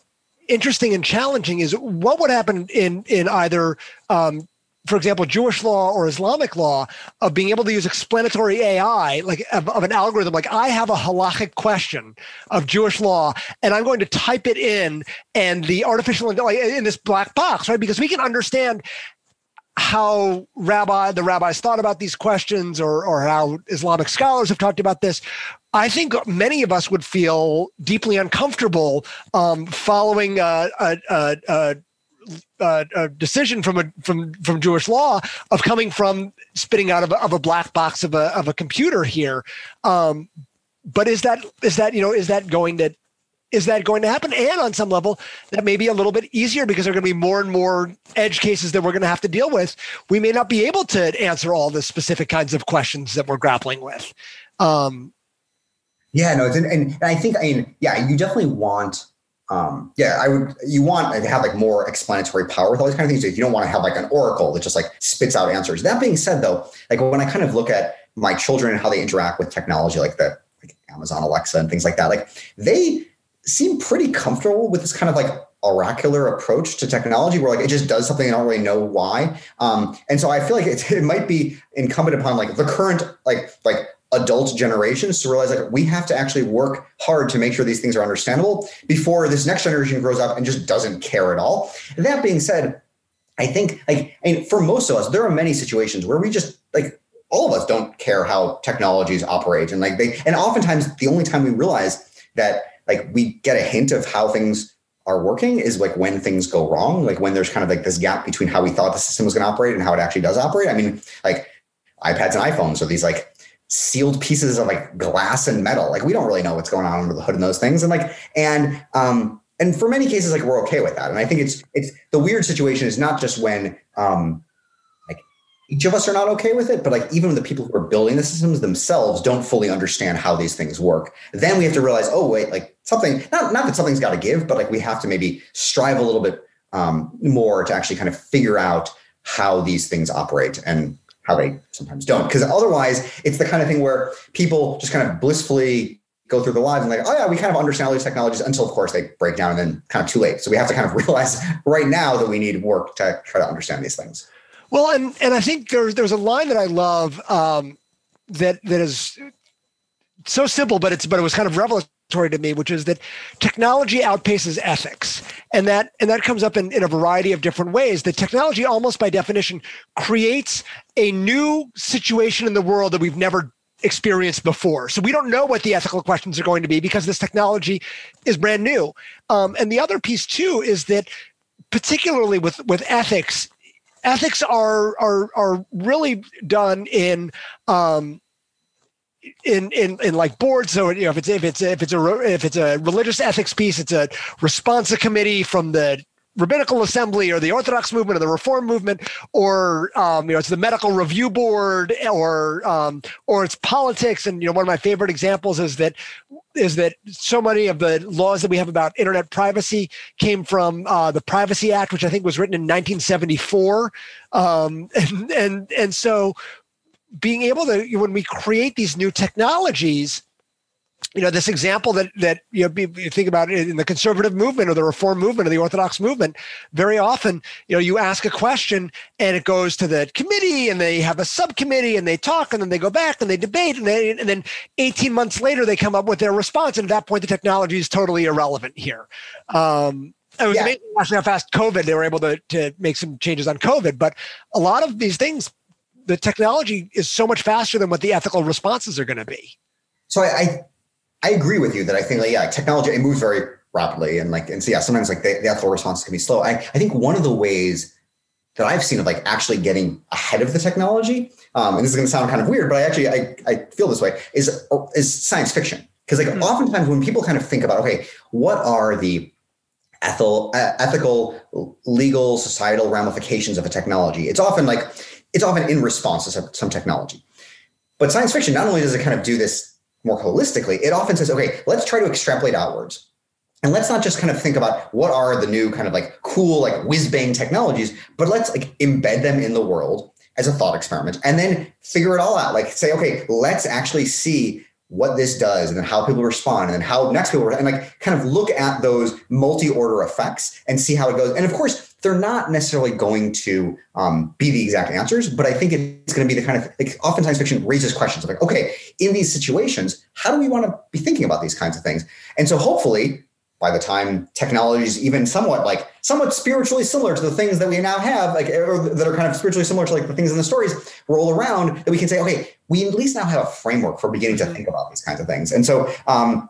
interesting and challenging is what would happen in in either um, for example, Jewish law or Islamic law of being able to use explanatory AI, like of, of, an algorithm, like I have a halachic question of Jewish law, and I'm going to type it in, and the artificial in this black box, right? Because we can understand how rabbi the rabbis thought about these questions or or how Islamic scholars have talked about this. I think many of us would feel deeply uncomfortable um, following a, a, a, a, decision from a from from Jewish law of coming from spitting out of a, of black box of a of a computer here. Um, but is that is that you know is that going to is that going to happen? And on some level, that may be a little bit easier because there are going to be more and more edge cases that we're going to have to deal with. We may not be able to answer all the specific kinds of questions that we're grappling with. Um, yeah, no, and, and I think I mean, yeah, you definitely want, um, yeah, I would, you want to have like more explanatory power with all these kind of things. You don't want to have like an oracle that just like spits out answers. That being said, though, like when I kind of look at my children and how they interact with technology, like the like Amazon Alexa and things like that, like they seem pretty comfortable with this kind of like oracular approach to technology where like it just does something and I don't really know why. Um, and so I feel like it, it might be incumbent upon like the current like like adult generations to realize like we have to actually work hard to make sure these things are understandable before this next generation grows up and just doesn't care at all. That being said, I think like and for most of us, there are many situations where we just like all of us don't care how technologies operate and like they and oftentimes the only time we realize that like we get a hint of how things are working is like when things go wrong, like when there's kind of like this gap between how we thought the system was going to operate and how it actually does operate. I mean, like iPads and iPhones are these like sealed pieces of like glass and metal. Like we don't really know what's going on under the hood in those things. And like, and um, and for many cases, like we're okay with that. And I think it's it's the weird situation is not just when um like each of us are not okay with it, but like even the people who are building the systems themselves don't fully understand how these things work. Then we have to realize, oh wait, like something not not that something's got to give, but like we have to maybe strive a little bit um, more to actually kind of figure out how these things operate and how they sometimes don't. Because otherwise, it's the kind of thing where people just kind of blissfully go through the lives and like, oh yeah, we kind of understand all these technologies until of course they break down and then kind of too late. So we have to kind of realize right now that we need work to try to understand these things. Well, and and I think there's there's a line that I love um, that that is so simple, but it's but it was kind of revelatory to me, which is that technology outpaces ethics, and that and that comes up in, in a variety of different ways. That technology, almost by definition, creates a new situation in the world that we've never experienced before. So we don't know what the ethical questions are going to be because this technology is brand new. Um, and the other piece too is that particularly with with ethics ethics are are are really done in um, in in in like boards. So you know, if it's if it's if it's a if it's a religious ethics piece, it's a responsa committee from the rabbinical assembly or the orthodox movement or the reform movement or um, you know it's the medical review board or um, or it's politics and you know one of my favorite examples is that is that so many of the laws that we have about internet privacy came from uh, the privacy act which i think was written in 1974 um, and and and so being able to when we create these new technologies you know this example that that you know you think about it in the conservative movement or the reform movement or the orthodox movement very often you know you ask a question and it goes to the committee and they have a subcommittee and they talk and then they go back and they debate and, they, and then 18 months later they come up with their response. And at that point the technology is totally irrelevant here. Um, it was yeah. amazing. Watching how fast covid they were able to, to make some changes on covid but a lot of these things the technology is so much faster than what the ethical responses are going to be so I, I I agree with you that I think like yeah, technology it moves very rapidly and like and so yeah, sometimes like the, the ethical response can be slow. I, I think one of the ways that I've seen of like actually getting ahead of the technology, um, and this is going to sound kind of weird, but I actually I, I feel this way is is science fiction because like mm-hmm. oftentimes when people kind of think about okay, what are the ethical, uh, ethical, legal, societal ramifications of a technology? It's often like it's often in response to some, some technology, but science fiction not only does it kind of do this more holistically, it often says, okay, let's try to extrapolate outwards. And let's not just kind of think about what are the new kind of like cool, like whiz bang technologies, but let's like embed them in the world as a thought experiment and then figure it all out. Like say, okay, let's actually see what this does and then how people respond and then how next people respond, and like kind of look at those multi-order effects and see how it goes. And of course, they're not necessarily going to um, be the exact answers, but I think it's going to be the kind of like oftentimes fiction raises questions of like, okay, in these situations, how do we want to be thinking about these kinds of things? And so hopefully by the time technology is even somewhat like somewhat spiritually similar to the things that we now have, like that are kind of spiritually similar to like the things in the stories roll around, that we can say, okay, we at least now have a framework for beginning to mm-hmm. think about these kinds of things. And so, um,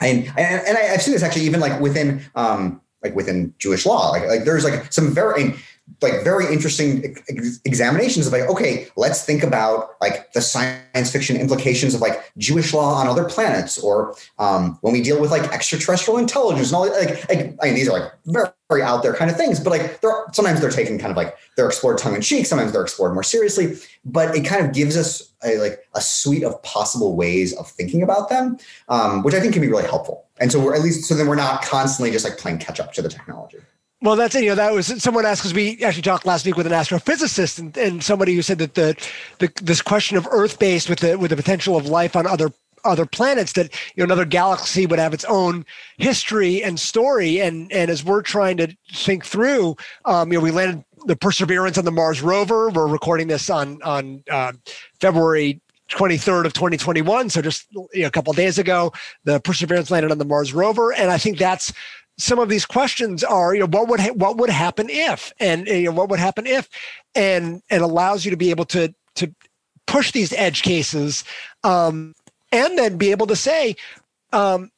and and, and I, have seen this actually even like within um, like within Jewish law, like like there's like some very like very interesting ex- examinations of like okay let's think about like the science fiction implications of like jewish law on other planets or um, when we deal with like extraterrestrial intelligence and all like, like i mean these are like very, very out there kind of things but like they're sometimes they're taken kind of like they're explored tongue-in-cheek sometimes they're explored more seriously but it kind of gives us a like a suite of possible ways of thinking about them um, which i think can be really helpful and so we're at least so then we're not constantly just like playing catch up to the technology well, that's it. You know, that was someone asked because we actually talked last week with an astrophysicist and, and somebody who said that the, the this question of Earth based with the with the potential of life on other other planets that you know another galaxy would have its own history and story. And and as we're trying to think through um, you know we landed the perseverance on the mars rover. We're recording this on on uh, february 23rd of 2021 so just you know, a couple days ago the perseverance landed on the mars rover. And i think that's some of these questions are, you know, what would ha- what would happen if, and, you know, what would happen if, and it allows you to be able to to push these edge cases, um, and then be able to say, um,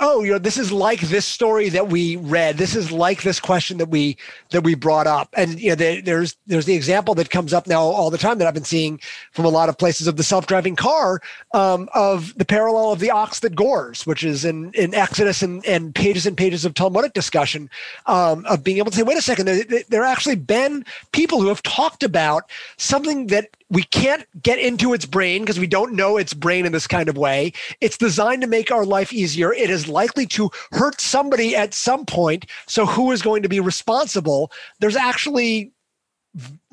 oh, you know, this is like this story that we read. This is like this question that we that we brought up. And you know, there's there's the example that comes up now all the time that I've been seeing from a lot of places of the self-driving car um, of the parallel of the ox that gores, which is in in Exodus and, and pages and pages of Talmudic discussion um, of being able to say, wait a second, there, there actually been people who have talked about something that we can't get into its brain because we don't know its brain in this kind of way. It's designed to make our life easier. It is likely to hurt somebody at some point. So, who is going to be responsible? There's actually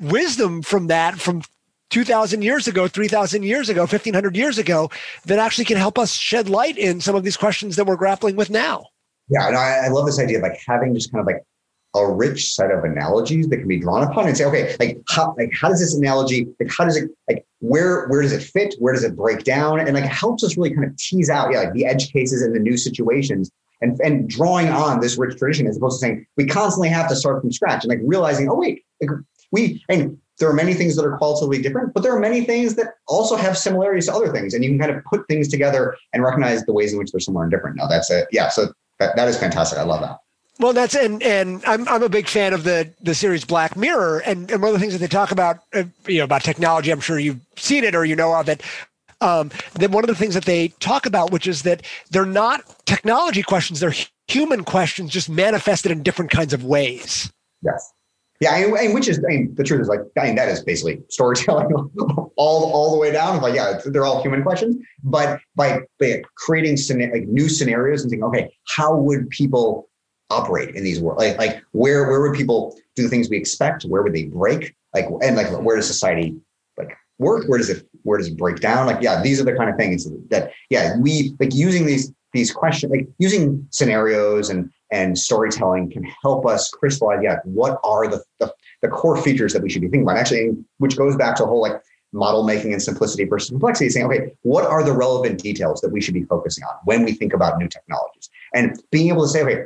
wisdom from that from 2000 years ago 3000 years ago 1500 years ago that actually can help us shed light in some of these questions that we're grappling with now yeah and I, I love this idea of like having just kind of like a rich set of analogies that can be drawn upon and say, okay, like how like how does this analogy, like how does it like where where does it fit? Where does it break down? And like helps us really kind of tease out, yeah, like the edge cases and the new situations and and drawing on this rich tradition as opposed to saying we constantly have to start from scratch and like realizing, oh wait, like we and there are many things that are qualitatively different, but there are many things that also have similarities to other things. And you can kind of put things together and recognize the ways in which they're similar and different. Now that's it. Yeah. So that, that is fantastic. I love that. Well, that's and and I'm I'm a big fan of the the series Black Mirror, and and one of the things that they talk about, uh, you know, about technology. I'm sure you've seen it or you know of it. Um, then one of the things that they talk about, which is that they're not technology questions; they're human questions, just manifested in different kinds of ways. Yes. Yeah, and, which is, I mean, the truth is like, I mean, that is basically storytelling all all the way down. Like, yeah, they're all human questions, but by, by creating like new scenarios and thinking, okay, how would people operate in these worlds? Like, like where where would people do things we expect? Where would they break? Like, and like where does society like work? Where does it where does it break down? Like, yeah, these are the kind of things that yeah, we like using these these questions, like using scenarios and and storytelling can help us crystallize, yeah, what are the, the, the core features that we should be thinking about? Actually, which goes back to a whole like model making and simplicity versus complexity, saying, okay, what are the relevant details that we should be focusing on when we think about new technologies? And being able to say, okay,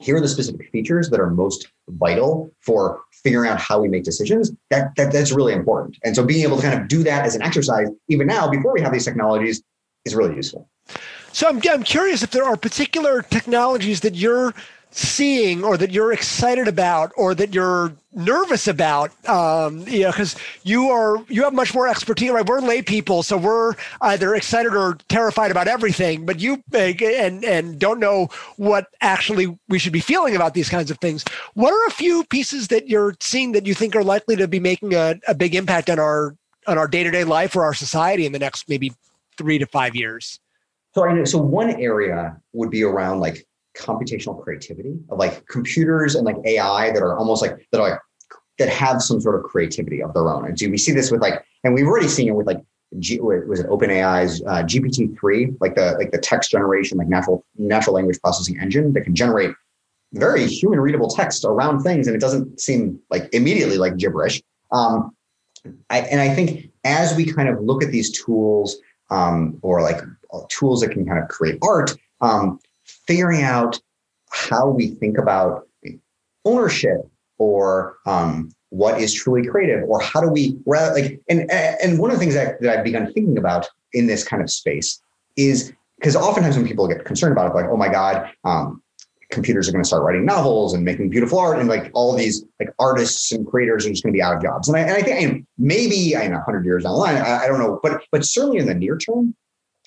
here are the specific features that are most vital for figuring out how we make decisions. That, that that's really important. And so being able to kind of do that as an exercise even now before we have these technologies is really useful. So I'm, I'm curious if there are particular technologies that you're seeing or that you're excited about or that you're nervous about um, you know because you are you have much more expertise right? We're lay people so we're either excited or terrified about everything but you and and don't know what actually we should be feeling about these kinds of things. What are a few pieces that you're seeing that you think are likely to be making a, a big impact on our on our day-to-day life or our society in the next maybe three to five years? So I know, so one area would be around like computational creativity of like computers and like AI that are almost like that are like that have some sort of creativity of their own. And so we see this with like, and we've already seen it with like G, was it OpenAI's uh, GPT three, like the like the text generation, like natural natural language processing engine that can generate very human readable text around things, and it doesn't seem like immediately like gibberish. Um, I, and I think as we kind of look at these tools um, or like tools that can kind of create art, um, figuring out how we think about ownership or um, what is truly creative or how do we rather like and and one of the things that, that I've begun thinking about in this kind of space is because oftentimes when people get concerned about it, like, oh my God, um, computers are going to start writing novels and making beautiful art and like all these like artists and creators are just going to be out of jobs. And I, and I think maybe in a hundred years down the line, I, I, don't know, but but certainly in the near term,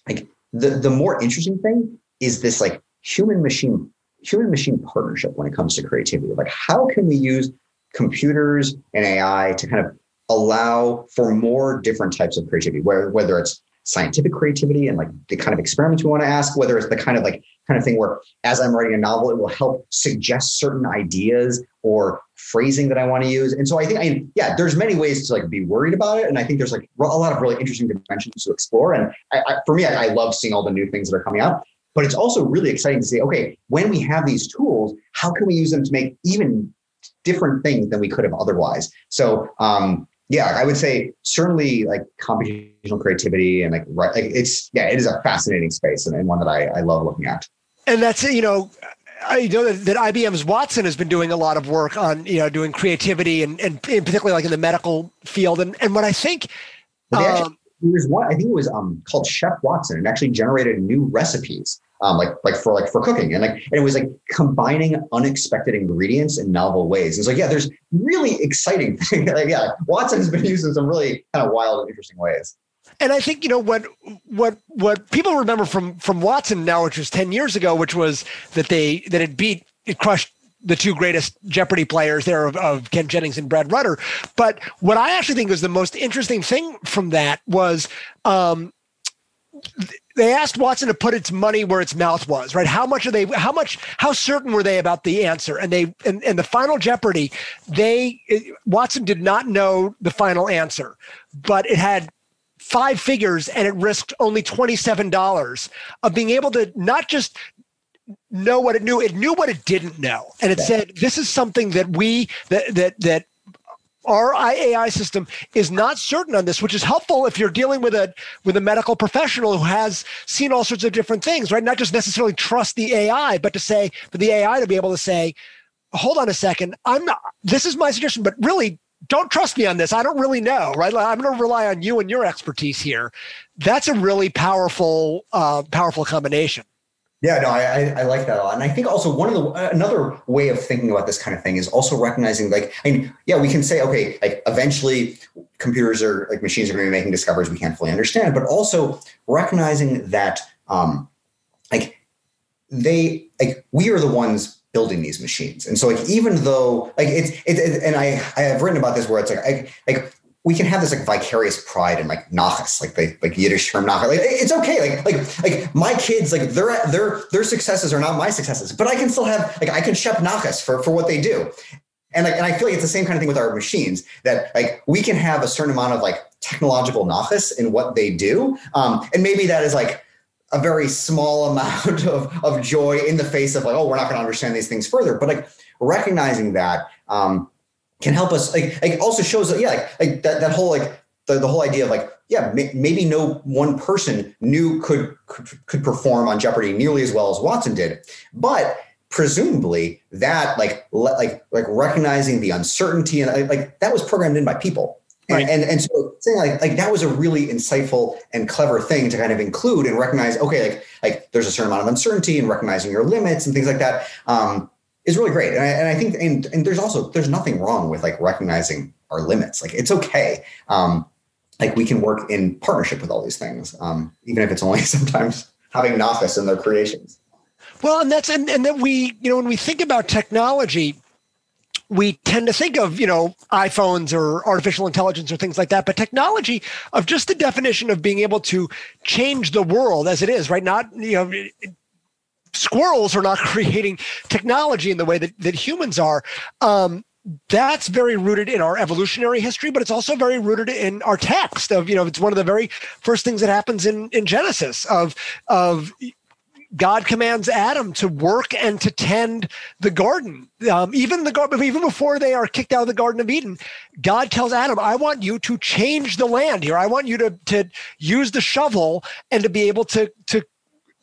like the the more interesting thing is this like human machine human machine partnership when it comes to creativity. Like how can we use computers and AI to kind of allow for more different types of creativity, where whether it's scientific creativity and like the kind of experiments we want to ask, whether it's the kind of like kind of thing where as I'm writing a novel, it will help suggest certain ideas or phrasing that I want to use. And so I think, I yeah, there's many ways to like be worried about it. And I think there's like a lot of really interesting dimensions to explore. And I, I, for me, I, I love seeing all the new things that are coming out. But it's also really exciting to say, okay, when we have these tools, how can we use them to make even different things than we could have otherwise? So um, yeah, I would say certainly like computational creativity and like right, like it's yeah, it is a fascinating space and, and one that I, I love looking at. And that's you know, I know that, that, IBM's Watson has been doing a lot of work on you know doing creativity and and particularly like in the medical field. And and what I think. Um, there was one, I think it was um, called Chef Watson. and actually generated new recipes um, like like for like for cooking and like and it was like combining unexpected ingredients in novel ways. And so yeah, there's really exciting things. like yeah, Watson has been used in some really kind of wild and interesting ways. And I think you know what what what people remember from from Watson now, which was ten years ago, which was that they that it beat it crushed the two greatest Jeopardy players there of, of, Ken Jennings and Brad Rutter. But what I actually think was the most interesting thing from that was um, they asked Watson to put its money where its mouth was, right? How much are they, how much, how certain were they about the answer? And they, and, and the final Jeopardy, they, Watson did not know the final answer, but it had five figures and it risked only $27 of being able to not just know what it knew, it knew what it didn't know. And it said, this is something that we, that, that, that our AI system is not certain on this, which is helpful if you're dealing with a with a medical professional who has seen all sorts of different things, right? Not just necessarily trust the AI, but to say for the AI to be able to say, hold on a second, I'm not this is my suggestion, but really don't trust me on this. I don't really know, right? I'm going to rely on you and your expertise here. That's a really powerful, uh, powerful combination. Yeah, no, I, I like that a lot, and I think also one of the another way of thinking about this kind of thing is also recognizing, like, I mean, yeah, we can say, okay, like eventually computers are like machines are going to be making discoveries we can't fully understand, but also recognizing that, um, like, they like we are the ones building these machines, and so like even though like it's it, it and I I have written about this where it's like I like we can have this like vicarious pride and like nachas, like the like Yiddish term nachas. Like it's okay. Like like like my kids, like their their their successes are not my successes, but I can still have like I can shep nachas for for what they do. and like and i feel like it's the same kind of thing with our machines that like we can have a certain amount of like technological nachas in what they do um, and maybe that is like a very small amount of, of joy in the face of like oh we're not going to understand these things further but like recognizing that um, can help us like, like also shows that yeah like, like that, that whole like the, the whole idea of like yeah may, maybe no one person knew could, could could perform on jeopardy nearly as well as watson did. But presumably that like like like recognizing the uncertainty and like that was programmed in by people. Right. And, and, and so saying like like that was a really insightful and clever thing to kind of include and recognize okay like like there's a certain amount of uncertainty and recognizing your limits and things like that. Um, is really great and I, and I think and, and there's also there's nothing wrong with like recognizing our limits like it's okay um, like we can work in partnership with all these things um, even if it's only sometimes having nachas in their creations well and that's and, and that we you know when we think about technology we tend to think of you know iPhones or artificial intelligence or things like that, but technology of just the definition of being able to change the world as it is, right? Not you know. Squirrels are not creating technology in the way that, that humans are. Um, that's very rooted in our evolutionary history, but it's also very rooted in our text of, you know, it's one of the very first things that happens in, in Genesis of, of God commands Adam to work and to tend the garden. Um, even the garden, even before they are kicked out of the Garden of Eden, God tells Adam, "I want you to change the land here. I want you to to use the shovel and to be able to to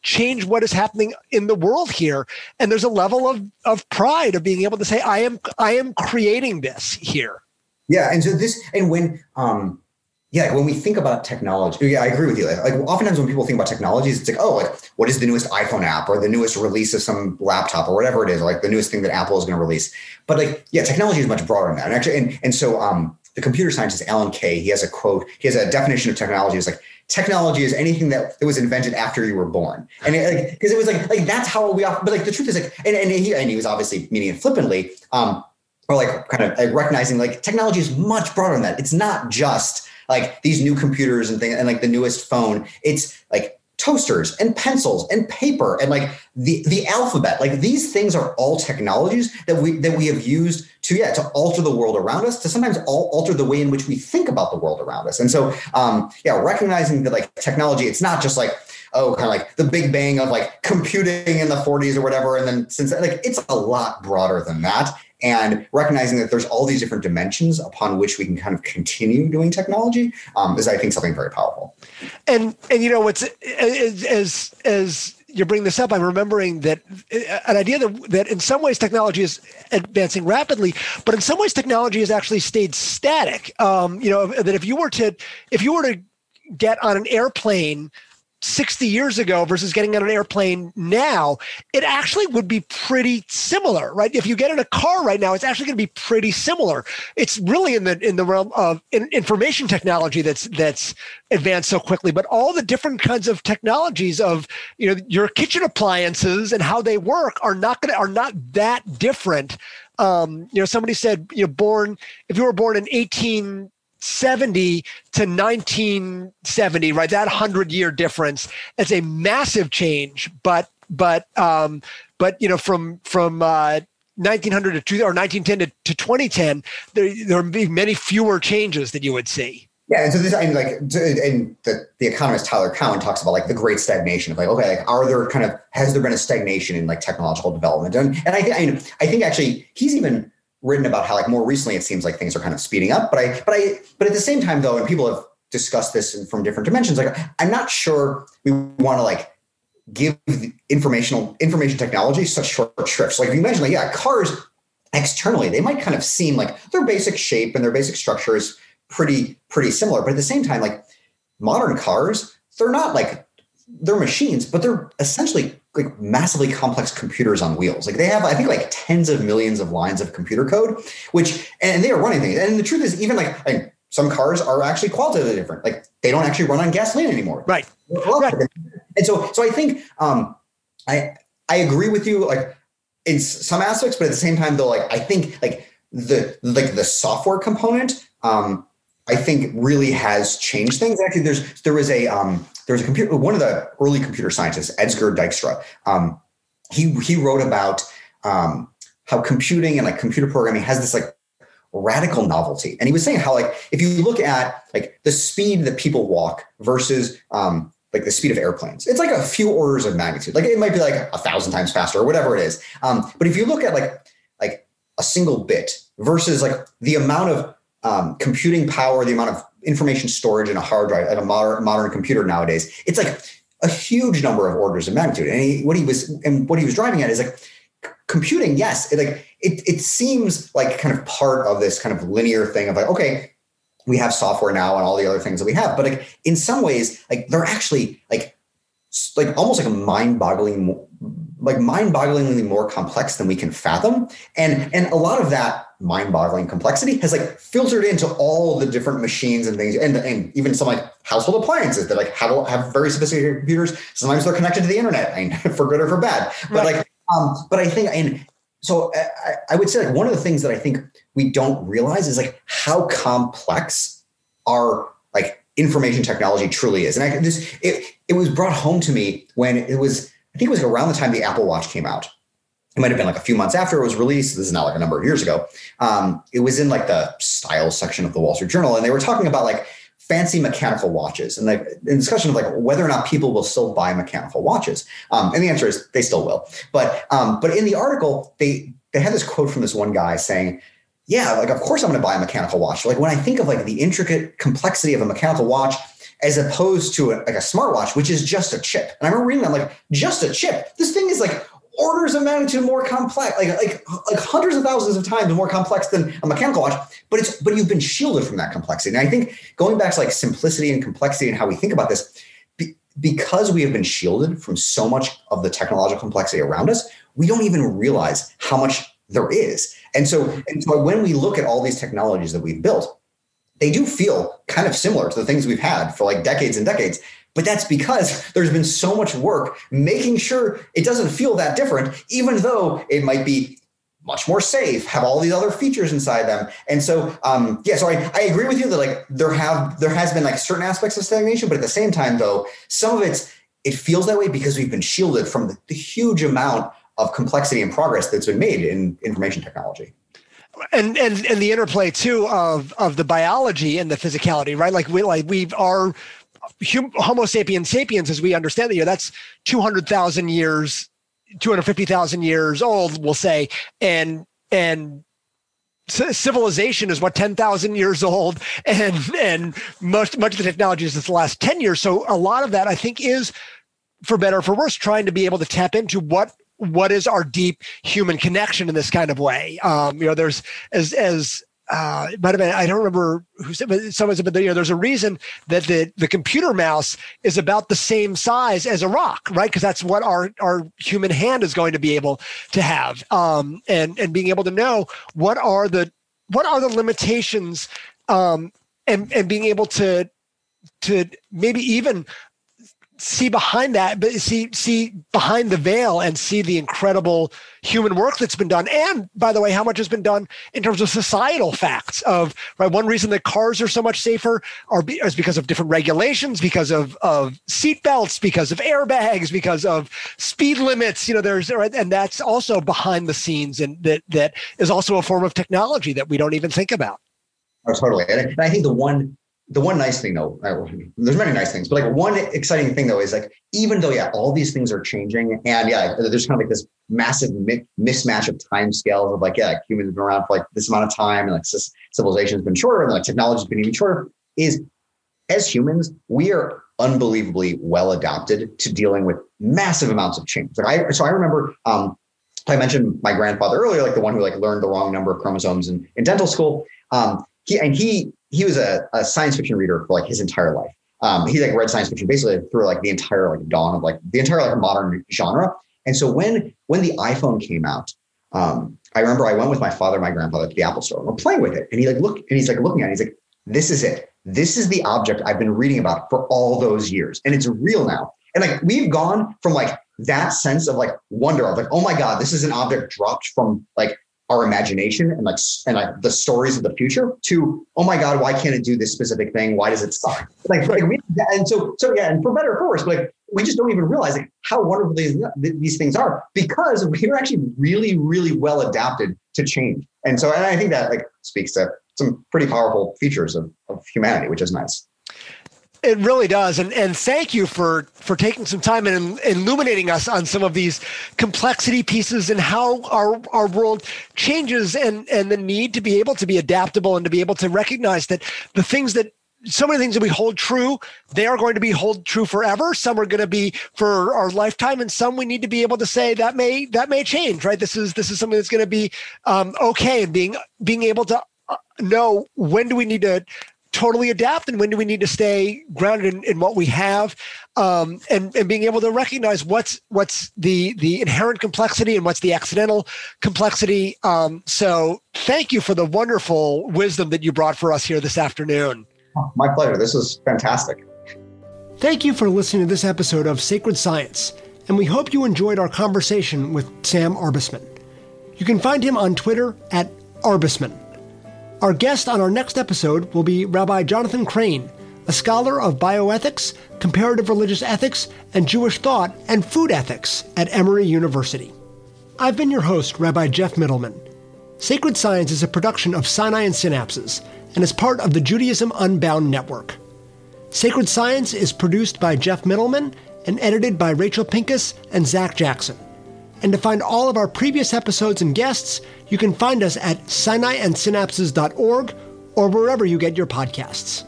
change what is happening in the world here." And there's a level of of pride of being able to say, "I am I am creating this here." Yeah, and so this and when um yeah, when we think about technology, yeah, I agree with you. Like, like, oftentimes when people think about technologies, it's like, oh, like what is the newest iPhone app or the newest release of some laptop or whatever it is, or like the newest thing that Apple is going to release. But like, yeah, technology is much broader than that. And actually, and, and so um, the computer scientist Alan Kay, he has a quote, he has a definition of technology. It's like technology is anything that, that was invented after you were born. And it, like, because it was like, like that's how we, but like the truth is like, and, and he, and he was obviously meaning it flippantly, um, or like kind of like recognizing like technology is much broader than that. It's not just like these new computers and things and like the newest phone it's like toasters and pencils and paper and like the the alphabet. Like these things are all technologies that we that we have used to yeah to alter the world around us to sometimes all, alter the way in which we think about the world around us. And so um yeah recognizing that like technology it's not just like oh kind of like the big bang of like computing in the 40s or whatever and then since like it's a lot broader than that and recognizing that there's all these different dimensions upon which we can kind of continue doing technology um, is i think something very powerful. And and you know what's as as you bring this up i'm remembering that uh, an idea that, that in some ways technology is advancing rapidly but in some ways technology has actually stayed static. Um, you know that if you were to if you were to get on an airplane 60 years ago versus getting on an airplane now, it actually would be pretty similar, right? If you get in a car right now, it's actually going to be pretty similar. It's really in the in the realm of information technology that's that's advanced so quickly, but all the different kinds of technologies of you know your kitchen appliances and how they work are not going to are not that different. Um, you know, somebody said you know born if you were born in 18 70 to 1970, right? That 100 year difference. It's a massive change, but, but, um, but, you know, from, from, uh, 1900 to two, or 1910 to, to 2010, there, there would be many fewer changes that you would see. Yeah, and so this, I mean, like, and the, the economist Tyler Cowen talks about like the great stagnation of like, okay, like, are there kind of has there been a stagnation in like technological development? And and I think I, I think actually he's even written about how like more recently it seems like things are kind of speeding up. But I but I but at the same time though, and people have discussed this from different dimensions, like I'm not sure we want to like give informational information technology such short shifts. Like if you imagine like yeah, cars externally they might kind of seem like their basic shape and their basic structure is pretty pretty similar, but at the same time like modern cars they're not like they're machines, but they're essentially like massively complex computers on wheels. Like they have, I think, like tens of millions of lines of computer code, which and they are running things. And the truth is, even like, like some cars are actually qualitatively different. Like they don't actually run on gasoline anymore. Right. right. And so, so I think um, I I agree with you like in some aspects, but at the same time, though, like I think like the like the software component, um, I think really has changed things. Actually, there's there was a um, there was a computer, one of the early computer scientists, Edsger Dijkstra. Um, he he wrote about um, how computing and like computer programming has this like radical novelty. And he was saying how like if you look at like the speed that people walk versus um, like the speed of airplanes, it's like a few orders of magnitude. Like it might be like a thousand times faster or whatever it is. Um, but if you look at like like a single bit versus like the amount of um, computing power, the amount of information storage in a hard drive at a modern modern computer nowadays, it's like a huge number of orders of magnitude. And he, what he was and what he was driving at is like computing, yes, it, like it, it seems like kind of part of this kind of linear thing of like, okay, we have software now and all the other things that we have, but like in some ways, like they're actually like like almost like a mind-boggling like mind-bogglingly more complex than we can fathom and and a lot of that mind-boggling complexity has like filtered into all the different machines and things and, and even some like household appliances that like have, have very sophisticated computers sometimes they're connected to the internet I mean, for good or for bad but right. like um, but I think, and so I, I, would say like one of the things that I think we don't realize is like how complex our like information technology truly is. And I this it it was brought home to me when it was I think it was around the time the Apple Watch came out. It might have been like a few months after it was released. This is not like a number of years ago. Um, it was in like the style section of the Wall Street Journal, and they were talking about like fancy mechanical watches and like in discussion of like whether or not people will still buy mechanical watches. Um, and the answer is they still will. But um, but in the article they they had this quote from this one guy saying yeah like of course i'm going to buy a mechanical watch. Like when i think of like the intricate complexity of a mechanical watch as opposed to a, like a smartwatch which is just a chip. And i remember reading that like just a chip? This thing is like orders of magnitude more complex, like like like hundreds of thousands of times more complex than a mechanical watch. But it's but you've been shielded from that complexity. And I think going back to like simplicity and complexity and how we think about this, be, because we have been shielded from so much of the technological complexity around us, we don't even realize how much there is. And so and so when we look at all these technologies that we've built, they do feel kind of similar to the things we've had for like decades and decades but that's because there's been so much work making sure it doesn't feel that different, even though it might be much more safe, have all these other features inside them. And so, um, yeah, so I, I agree with you that like there have there has been like certain aspects of stagnation, but at the same time, though, some of it's it feels that way because we've been shielded from the, the huge amount of complexity and progress that's been made in information technology and and and the interplay too of of the biology and the physicality right like we like we are Homo sapiens sapiens, as we understand it, you know, that's 200,000 years, 250,000 years old, we'll say. And, and civilization is what 10,000 years old? And and much much of the technology is the last 10 years. So a lot of that i think is for better or for worse trying to be able to tap into what what is our deep human connection in this kind of way. Um, you know there's as as uh, it might have been, I don't remember who said, but someone said, but you know, there's a reason that the, the computer mouse is about the same size as a rock, right? Because that's what our, our human hand is going to be able to have. Um, and, and being able to know what are the, what are the limitations, um, and, and being able to, to maybe even see behind that, but see see behind the veil and see the incredible human work that's been done. And by the way, how much has been done in terms of societal facts of right. One reason that cars are so much safer are be, is because of different regulations, because of of seat belts, because of airbags, because of speed limits. You know, there's right, and that's also behind the scenes, and that that is also a form of technology that we don't even think about. Oh, totally. And I think the one the one nice thing though, there's many nice things, but like one exciting thing though is like, even though, yeah, all these things are changing and yeah, there's kind of like this massive mi- mismatch of time scales of like, yeah, humans have been around for like this amount of time and like civilization has been shorter and like technology has been even shorter is as humans, we are unbelievably well adapted to dealing with massive amounts of change. Like I, so I remember, um, I mentioned my grandfather earlier, like the one who like learned the wrong number of chromosomes in, in dental school. Um, he, and he he was a, a science fiction reader for like his entire life. Um, he like read science fiction basically through like the entire like dawn of like the entire like modern genre. And so when when the iPhone came out, um, I remember I went with my father, and my grandfather to the Apple store. And we're playing with it, and he like look and he's like looking at it. He's like, "This is it. This is the object I've been reading about for all those years, and it's real now." And like we've gone from like that sense of like wonder of like, "Oh my god, this is an object dropped from like our imagination and like and like the stories of the future to oh my god why can't it do this specific thing why does it suck like, like we, and so so yeah and for better or for worse like we just don't even realize like, how wonderful these, these things are because we're actually really, really well adapted to change. And so, and I think that like speaks to some pretty powerful features of, of humanity, which is nice. It really does, and and thank you for for taking some time and illuminating us on some of these complexity pieces and how our our world changes and and the need to be able to be adaptable and to be able to recognize that the things that so many things that we hold true they are going to be hold true forever. Some are going to be for our lifetime and some we need to be able to say that may that may change right? This is this is something that's going to be um, okay and being being able to uh, know when do we need to totally adapt and when do we need to stay grounded in, in what we have um, and, and being able to recognize what's what's the the inherent complexity and what's the accidental complexity. Um, so thank you for the wonderful wisdom that you brought for us here this afternoon. My pleasure. This was fantastic. Thank you for listening to this episode of sacred science and we hope you enjoyed our conversation with sam arbesman you can find him on twitter at arbesman our guest on our next episode will be Rabbi Jonathan Crane, a scholar of bioethics, comparative religious ethics, and Jewish thought and food ethics at Emory University. I've been your host, Rabbi Jeff Mitelman. Sacred Science is a production of Sinai and Synapses and is part of the Judaism Unbound Network. Sacred Science is produced by Jeff Mitelman and edited by Rachel Pincus and Zach Jackson. And to find all of our previous episodes and guests, you can find us at sinaiandsynapses.org or wherever you get your podcasts.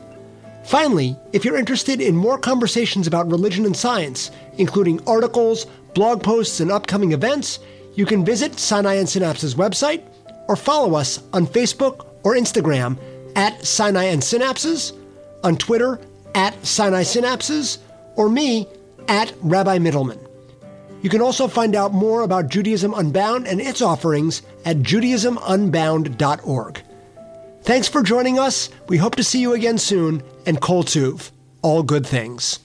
Finally, if you're interested in more conversations about religion and science, including articles, blog posts, and upcoming events, you can visit Sinai and Synapses website or follow us on Facebook or Instagram at Sinai and Synapses, on Twitter at Sinai Synapses, or me at Rabbi Mitelman. You can also find out more about Judaism Unbound and its offerings at judaismunbound.org. Thanks for joining us. We hope to see you again soon, and Kol Tuv, all good things.